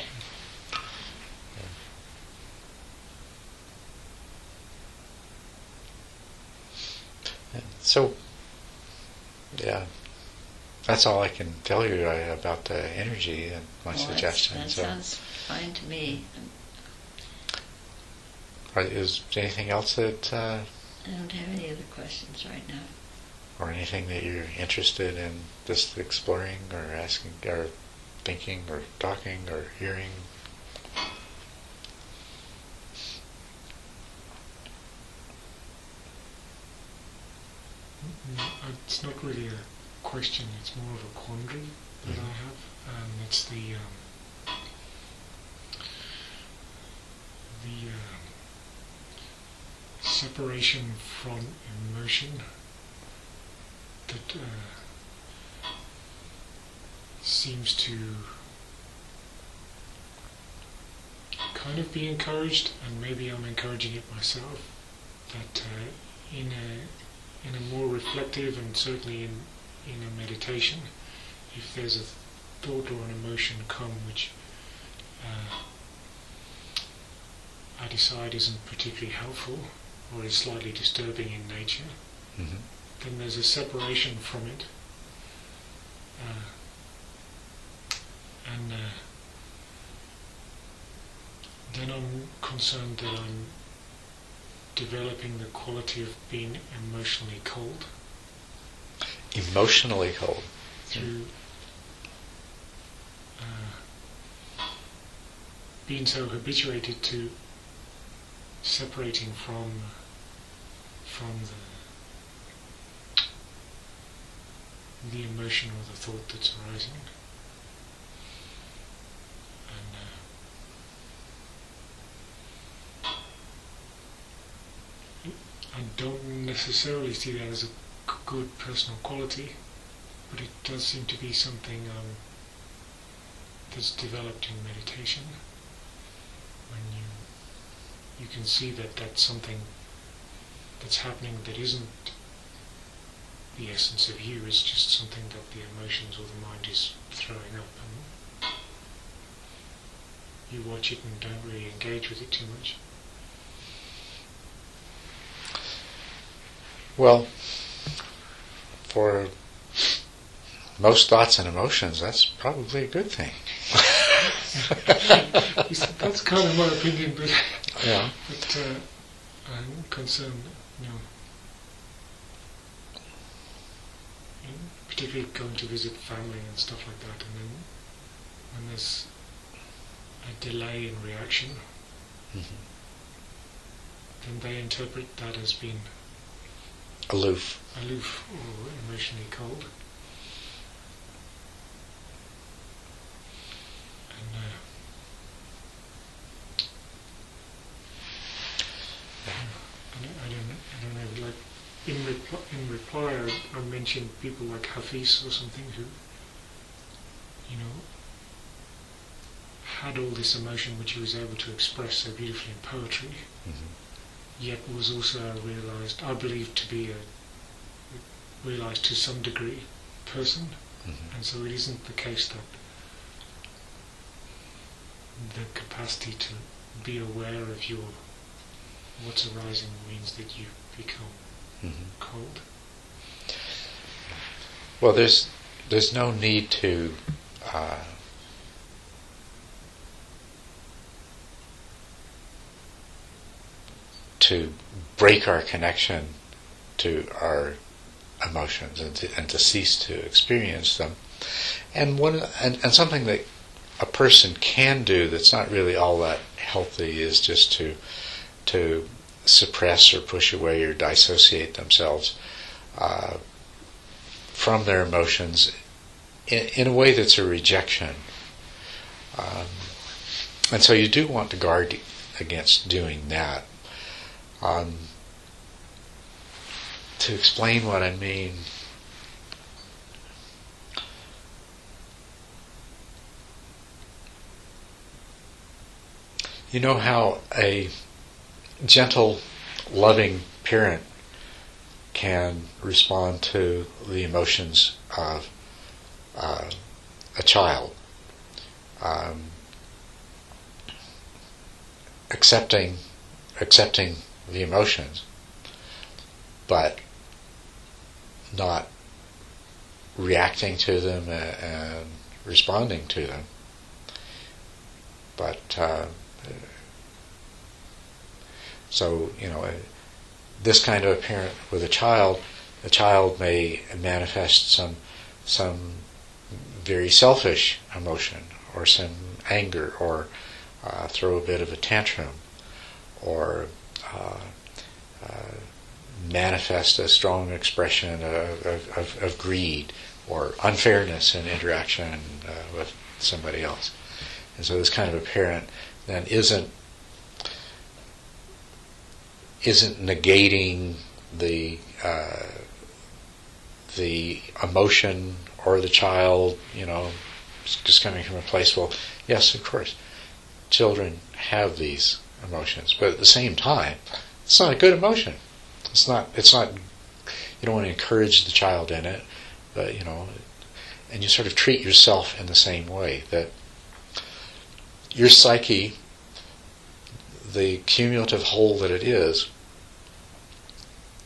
Yeah. So, yeah, that's all I can tell you uh, about the energy and my Well, suggestion. That so, sounds fine to me. are- is there anything else that, uh, I don't have any other questions right now. or anything that you're interested in just exploring or asking or thinking or talking or hearing? Mm, uh, It's not really a question, it's more of a quandary that I have. Um, it's the um, the um, separation from emotion that uh, seems to kind of be encouraged, and maybe I'm encouraging it myself. That uh, in a in a more reflective and certainly in, in a meditation, if there's a thought or an emotion come which uh, I decide isn't particularly helpful or is slightly disturbing in nature, hmm then there's a separation from it. Uh, and uh, then I'm concerned that I'm developing the quality of being emotionally cold Emotionally cold. through uh, being so habituated to separating from from the the emotion or the thought that's arising. And uh, I don't necessarily see that as a good personal quality, but it does seem to be something um, that's developed in meditation. When you you can see that that's something that's happening that isn't the essence of you, it's just something that the emotions or the mind is throwing up and you watch it and don't really engage with it too much. Well, for most thoughts and emotions, that's probably a good thing. that's kind of my opinion, but, yeah. but uh, I'm concerned, you know, particularly going to visit family and stuff like that, and then when there's a delay in reaction, Mhm. then they interpret that as being Aloof. aloof or emotionally cold. And uh, I don't, I don't, I don't know. Like in reply, in reply, I, I mentioned people like Hafiz or something who, you know, had all this emotion which he was able to express so beautifully in poetry hmm yet was also realized, I believe, to be a realized to some degree person, hmm and so it isn't the case that the capacity to be aware of your what's arising means that you become hmm cold. Well, there's there's no need to uh, to break our connection to our emotions and to, and to cease to experience them. And one and, and something that a person can do that's not really all that healthy is just to to suppress or push away or dissociate themselves uh, from their emotions in, in a way that's a rejection. Um, and so you do want to guard against doing that. Um, to explain what I mean, you know how a gentle, loving parent can respond to the emotions of uh, a child. Um, accepting, accepting the emotions, but not reacting to them and, and responding to them. But uh, so you know, this kind of a parent with a child, the child may manifest some some very selfish emotion or some anger or uh, throw a bit of a tantrum or uh, uh, manifest a strong expression of, of, of, of greed or unfairness in interaction uh, with somebody else. And so this kind of a parent then isn't isn't negating the uh, the emotion or the child, you know, just coming from a place. Well, yes, of course, children have these emotions, but at the same time, it's not a good emotion. It's not. It's not. You don't want to encourage the child in it, but you know, and you sort of treat yourself in the same way that your psyche, the cumulative whole that it is,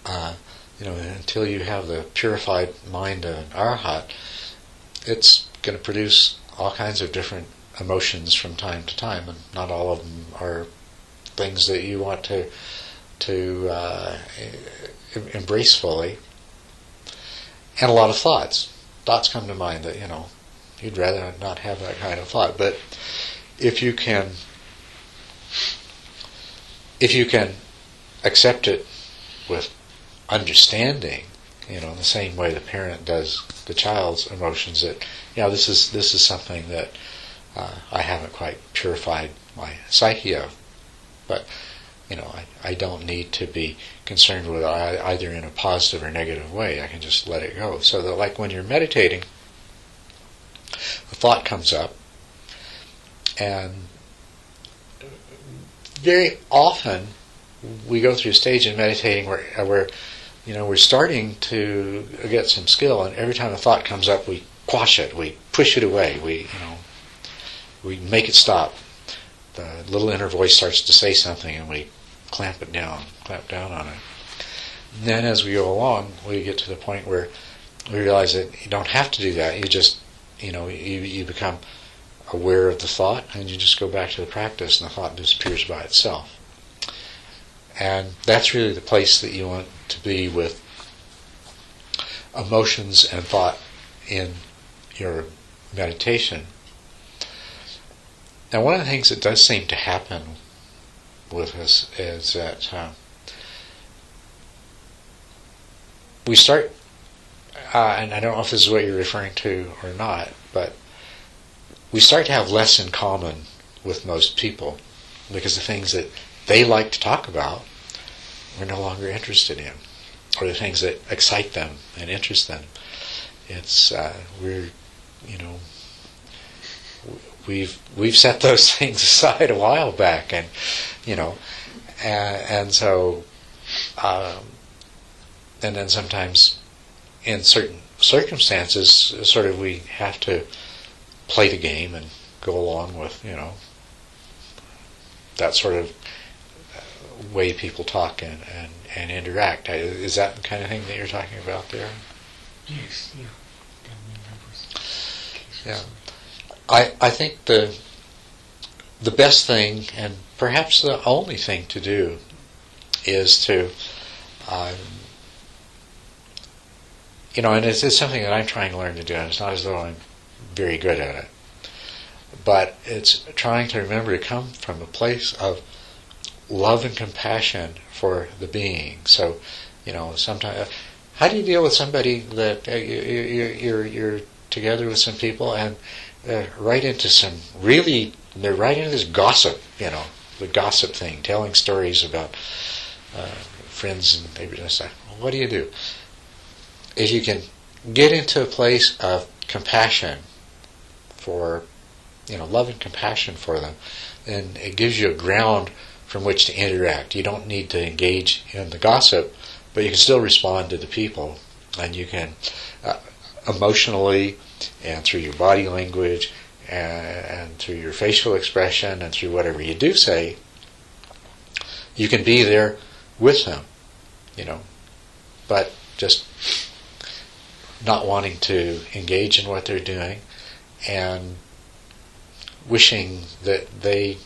uh, you know, until you have the purified mind of an arhat, it's going to produce all kinds of different emotions from time to time, and not all of them are things that you want to to uh, embrace fully. And a lot of thoughts. Thoughts come to mind that you know you'd rather not have that kind of thought, but if you can if you can accept it with understanding, you know, in the same way the parent does the child's emotions, that you know this is this is something that uh, I haven't quite purified my psyche of, but you know, I, I don't need to be concerned with it either in a positive or negative way. I can just let it go. So that, like when you're meditating, a thought comes up, and very often we go through a stage in meditating where, uh, where you know we're starting to get some skill, and every time a thought comes up, we quash it, we push it away, we you know we make it stop. The little inner voice starts to say something, and we clamp it down, clamp down on it. And then, as we go along, we get to the point where we realize that you don't have to do that. You just, you know, you, you become aware of the thought, and you just go back to the practice, and the thought disappears by itself. And that's really the place that you want to be with emotions and thought in your meditation. Now, one of the things that does seem to happen with us is that uh, we start, uh, and I don't know if this is what you're referring to or not, but we start to have less in common with most people because the things that they like to talk about we're no longer interested in, or the things that excite them and interest them. It's uh, we're you know we've we've set those things aside a while back, and you know, and, and so, um, and then sometimes in certain circumstances, sort of we have to play the game and go along with you know that sort of way people talk and, and, and interact. Is that the kind of thing that you're talking about there? Yes, yeah. Yeah. I, I think the the best thing and perhaps the only thing to do is to um, you know and it's, it's something that I'm trying to learn to do and it's not as though I'm very good at it. But it's trying to remember to come from a place of love and compassion for the being. So you know sometimes how do you deal with somebody that uh, you, you, you're you're together with some people and uh, right into some really, they're right into this gossip, you know, the gossip thing, telling stories about uh, friends and neighbors and stuff. What do you do? If you can get into a place of compassion for, you know, love and compassion for them, then it gives you a ground from which to interact. You don't need to engage in the gossip, but you can still respond to the people, and you can uh, emotionally and through your body language and, and through your facial expression and through whatever you do say, you can be there with them, you know, but just not wanting to engage in what they're doing and wishing that they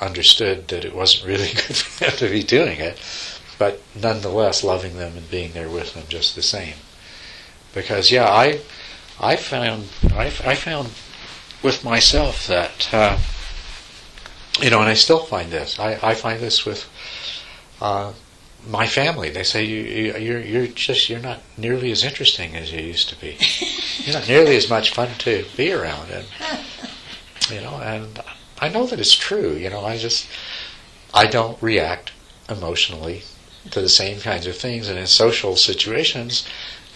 understood that it wasn't really good for them to be doing it, but nonetheless loving them and being there with them just the same. Because yeah, I I found I, I found with myself that uh, you know, and I still find this. I, I find this with uh, my family. They say you, you you're you're just you're not nearly as interesting as you used to be. you're not nearly as much fun to be around, and you know, and I know that it's true. You know, I just I don't react emotionally to the same kinds of things, and in social situations,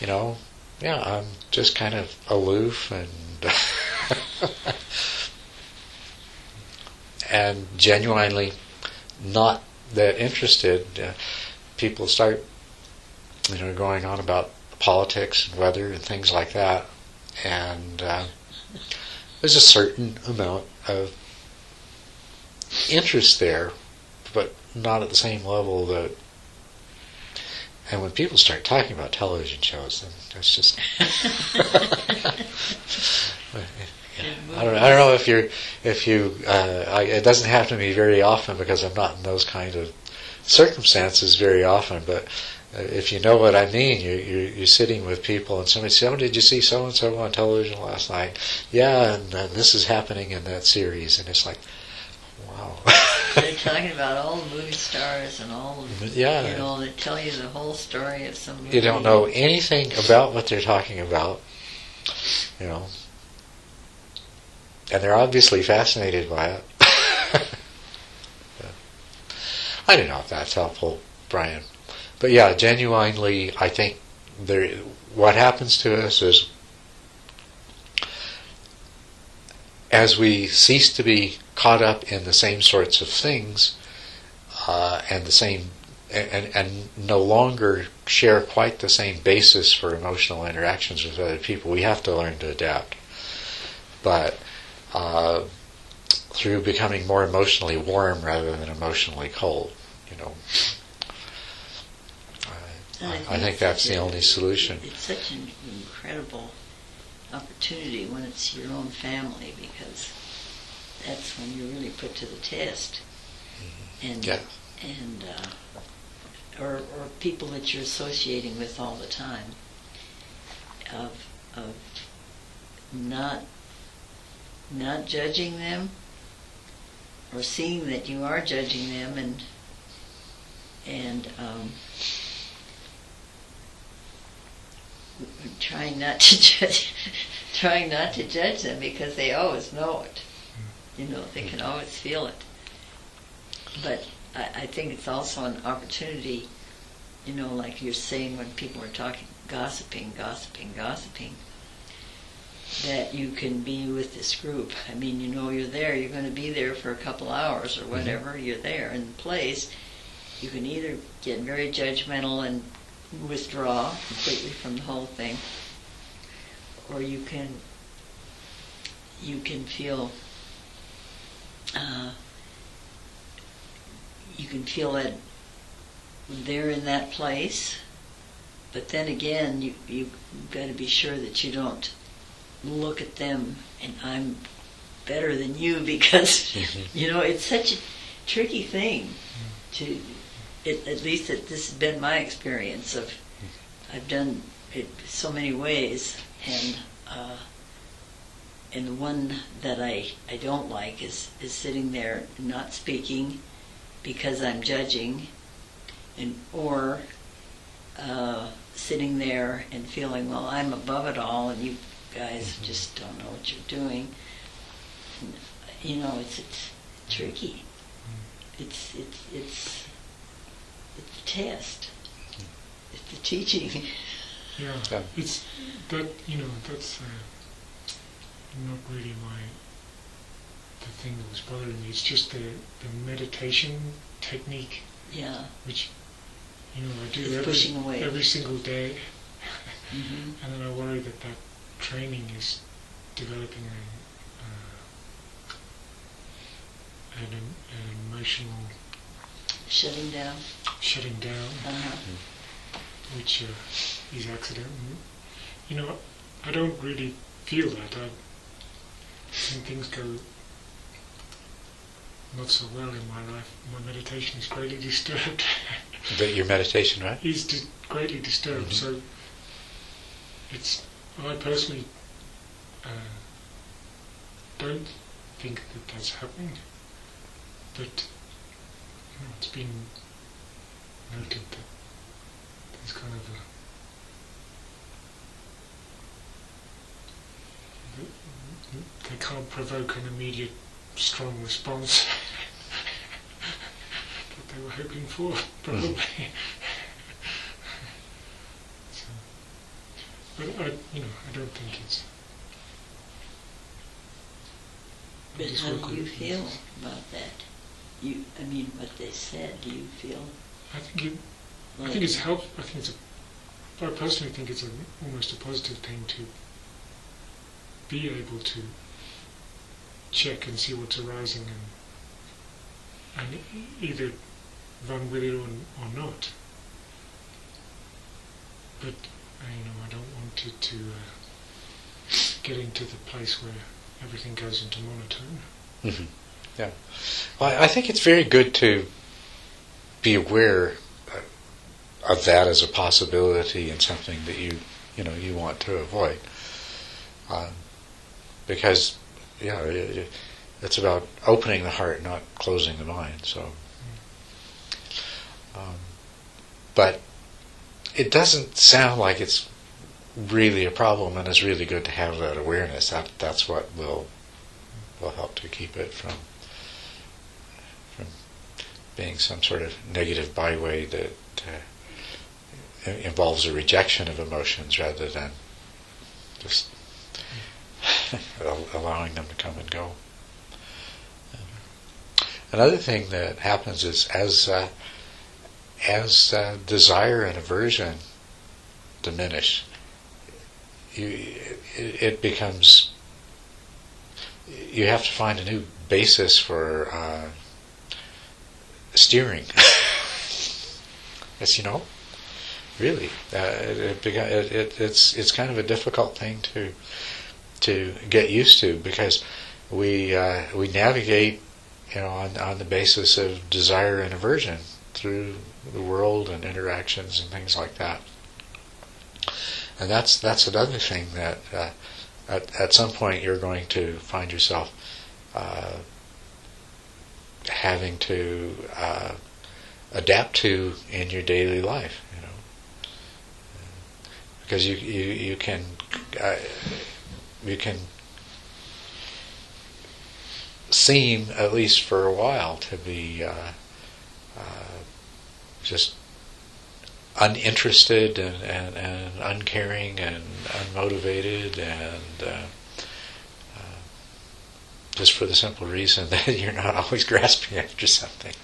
you know, yeah, I'm just kind of aloof and and genuinely not that interested. Uh, people start, you know, going on about politics and weather and things like that, and uh, there's a certain amount of interest there, but not at the same level that. And when people start talking about television shows, then it's just. I don't, I don't know if you if you uh, I, it doesn't happen to me very often because I'm not in those kind of circumstances very often. But uh, if you know what I mean, you, you you're sitting with people and somebody says, "Oh, did you see so and so on television last night?" Yeah, and, and this is happening in that series, and it's like, wow. They're talking about all the movie stars and all of, yeah, you know, they tell you the whole story of some movie. you don't know anything about what they're talking about, you know, and they're obviously fascinated by it. I don't know if that's helpful, Brian, but yeah, genuinely, I think there. What happens to us is, as we cease to be caught up in the same sorts of things, uh, and the same and, and no longer share quite the same basis for emotional interactions with other people, we have to learn to adapt. But uh, through becoming more emotionally warm rather than emotionally cold, you know. And I, I think that's the a- only solution. It's such an incredible opportunity when it's your own family because that's when you're really put to the test. And Yeah. and uh, or or people that you're associating with all the time of of not not judging them or seeing that you are judging them and and um, trying not to judge trying not to judge them because they always know it you know they can always feel it. But I, I think it's also an opportunity you know like you're saying when people are talking gossiping gossiping gossiping that you can be with this group. I mean you know you're there you're going to be there for a couple hours or mm-hmm. whatever you're there in the place. You can either get very judgmental and withdraw completely from the whole thing, or you can you can feel uh, you can feel that they're in that place, but then again, you you got to be sure that you don't look at them and I'm better than you because you know it's such a tricky thing to it, at least it, this has been my experience of I've done it so many ways and uh, and the one that I, I don't like is, is sitting there not speaking because I'm judging and or uh, sitting there and feeling well I'm above it all and you guys just don't know what you're doing And, you know it's it's tricky it's it's it's it's the test. It's the teaching. Yeah, Yeah. it's that you know that's uh, not really my the thing that was bothering me. It's just the the meditation technique, Yeah. which you know I do It's every pushing away. every single day, hmm and then I worry that that training is developing a uh, an, an emotional Shutting down. shutting down. Uh-huh. which uh, is accidental. You know, I don't really feel that. I, when things go not so well in my life, my meditation is greatly disturbed. But your meditation, right? is di- greatly disturbed. Mhm. So it's I personally uh, don't think that that's happening, but you know, it's been noted that there's kind of a they can't provoke an immediate strong response that they were hoping for, probably. Mm-hmm. so, but I, you know, I don't think it's. But how do you it. feel about that? You, I mean, what they said. Do you feel I think it, I think it's help. I think it's a. I personally think it's a, almost a positive thing to be able to check and see what's arising and and either run with it or, or not. But uh, you know, I don't want it to uh, get into the place where everything goes into monotone. hmm Yeah. Well, I I think it's very good to be aware uh, of that as a possibility and something that you you know you want to avoid, um, because yeah, it, it- it's about opening the heart, not closing the mind. So, um, but it doesn't sound like it's really a problem, and it's really good to have that awareness. That that's what will will help to keep it from from being some sort of negative byway that uh, involves a rejection of emotions rather than just allowing them to come and go. Another thing that happens is as uh, as uh, desire and aversion diminish, you it, it becomes you have to find a new basis for uh, steering. As you know, really, uh, it, it, it, it's it's kind of a difficult thing to to get used to because we uh, we navigate, you know, on on the basis of desire and aversion through the world and interactions and things like that. And that's that's another thing that uh, at at some point you're going to find yourself uh, having to uh, adapt to in your daily life, you know, because you you you can uh, you can seem at least for a while to be uh, uh, just uninterested and, and, and uncaring and unmotivated and uh, uh, just for the simple reason that you're not always grasping after something.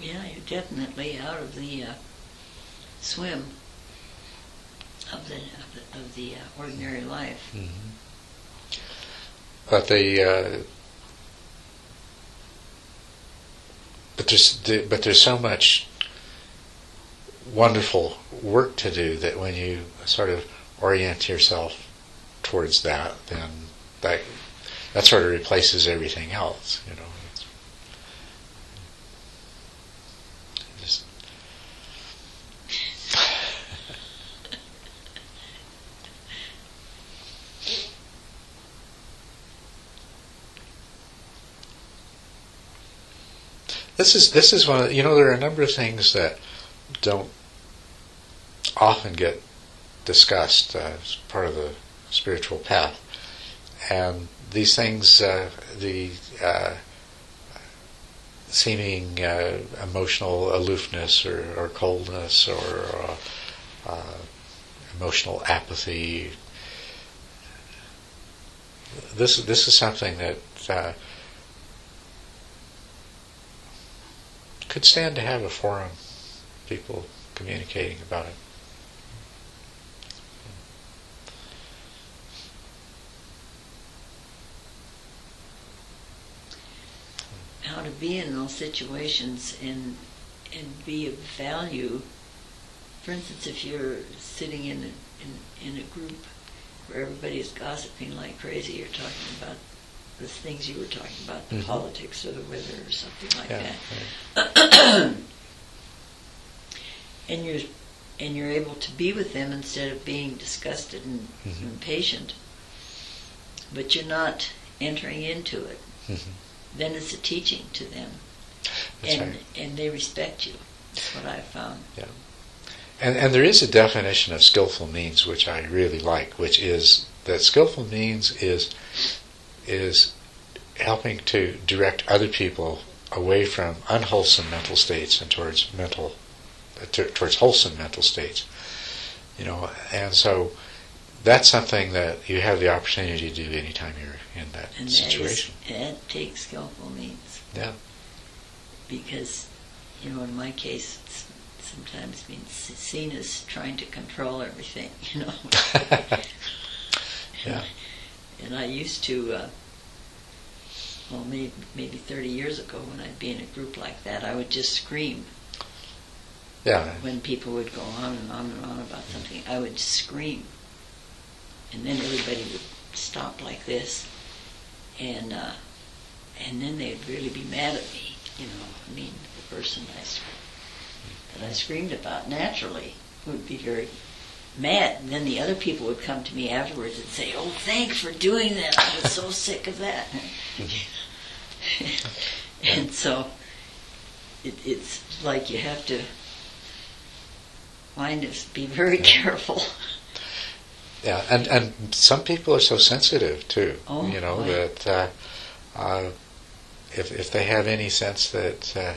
Yeah, you're definitely out of the uh, swim of the of the, uh, ordinary life. But the uh, but there's the, but there's so much wonderful work to do that when you sort of orient yourself towards that, then that that sort of replaces everything else. You know, just This is this is one of you know there are a number of things that don't often get discussed uh, as part of the spiritual path, and these things, uh, the uh, seeming uh, emotional aloofness or, or coldness or uh, uh, emotional apathy. This this is something that could stand to have a forum, people communicating about it. How to be in those situations and and be of value. For instance, if you're sitting in a, in, in a group where everybody is gossiping like crazy, you're talking about the things you were talking about, the Mhm. politics or the weather or something like Yeah, that. and you're and you're able to be with them instead of being disgusted and Mhm. impatient. But you're not entering into it. Mhm. Then it's a teaching to them, That's and right. and they respect you. That's what I found. Yeah. And, and there is a definition of skillful means which I really like, which is that skillful means is is helping to direct other people away from unwholesome mental states and towards mental uh, t- towards wholesome mental states. You know, and so that's something that you have the opportunity to do anytime you're in that And that is situation. that takes skillful means. Yeah. Because, you know, in my case, it's sometimes being s- seen as trying to control everything, you know. Yeah. And I used to, uh, well, maybe, maybe 30 years ago, when I'd be in a group like that, I would just scream Yeah. when people would go on and on and on about something. I would scream, and then everybody would stop like this, and uh, and then they'd really be mad at me. You know, I mean, the person I that I screamed about naturally would be very mad. And then the other people would come to me afterwards and say, "Oh, thanks for doing that. I was so sick of that." and so it, it's like you have to mind us be very careful. Yeah, and and some people are so sensitive too. Oh, you know boy. that uh, uh, if if they have any sense that uh,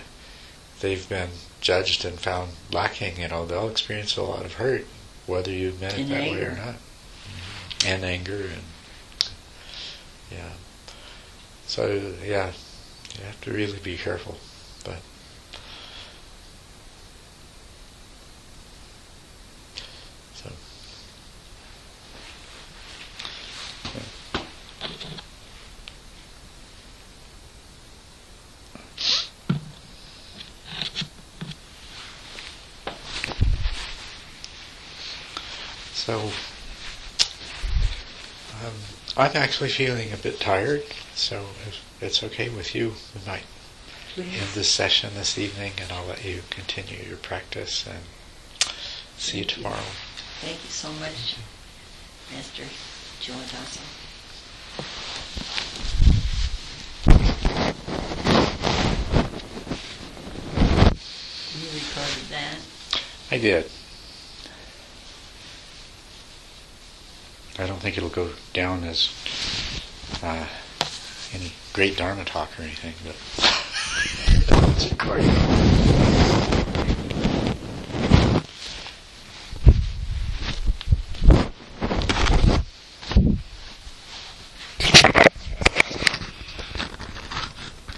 they've been judged and found lacking, you know, they'll experience a lot of hurt, whether you meant it And that way or not, and anger and yeah. So yeah, you have to really be careful, but. So. So, um, I'm actually feeling a bit tired, so if it's okay with you, we might end this session this evening and I'll let you continue your practice and see you tomorrow. Thank you so much, Master Culadasa. You recorded that? I did. I don't think it'll go down as uh, any great Dharma talk or anything, but it's recorded.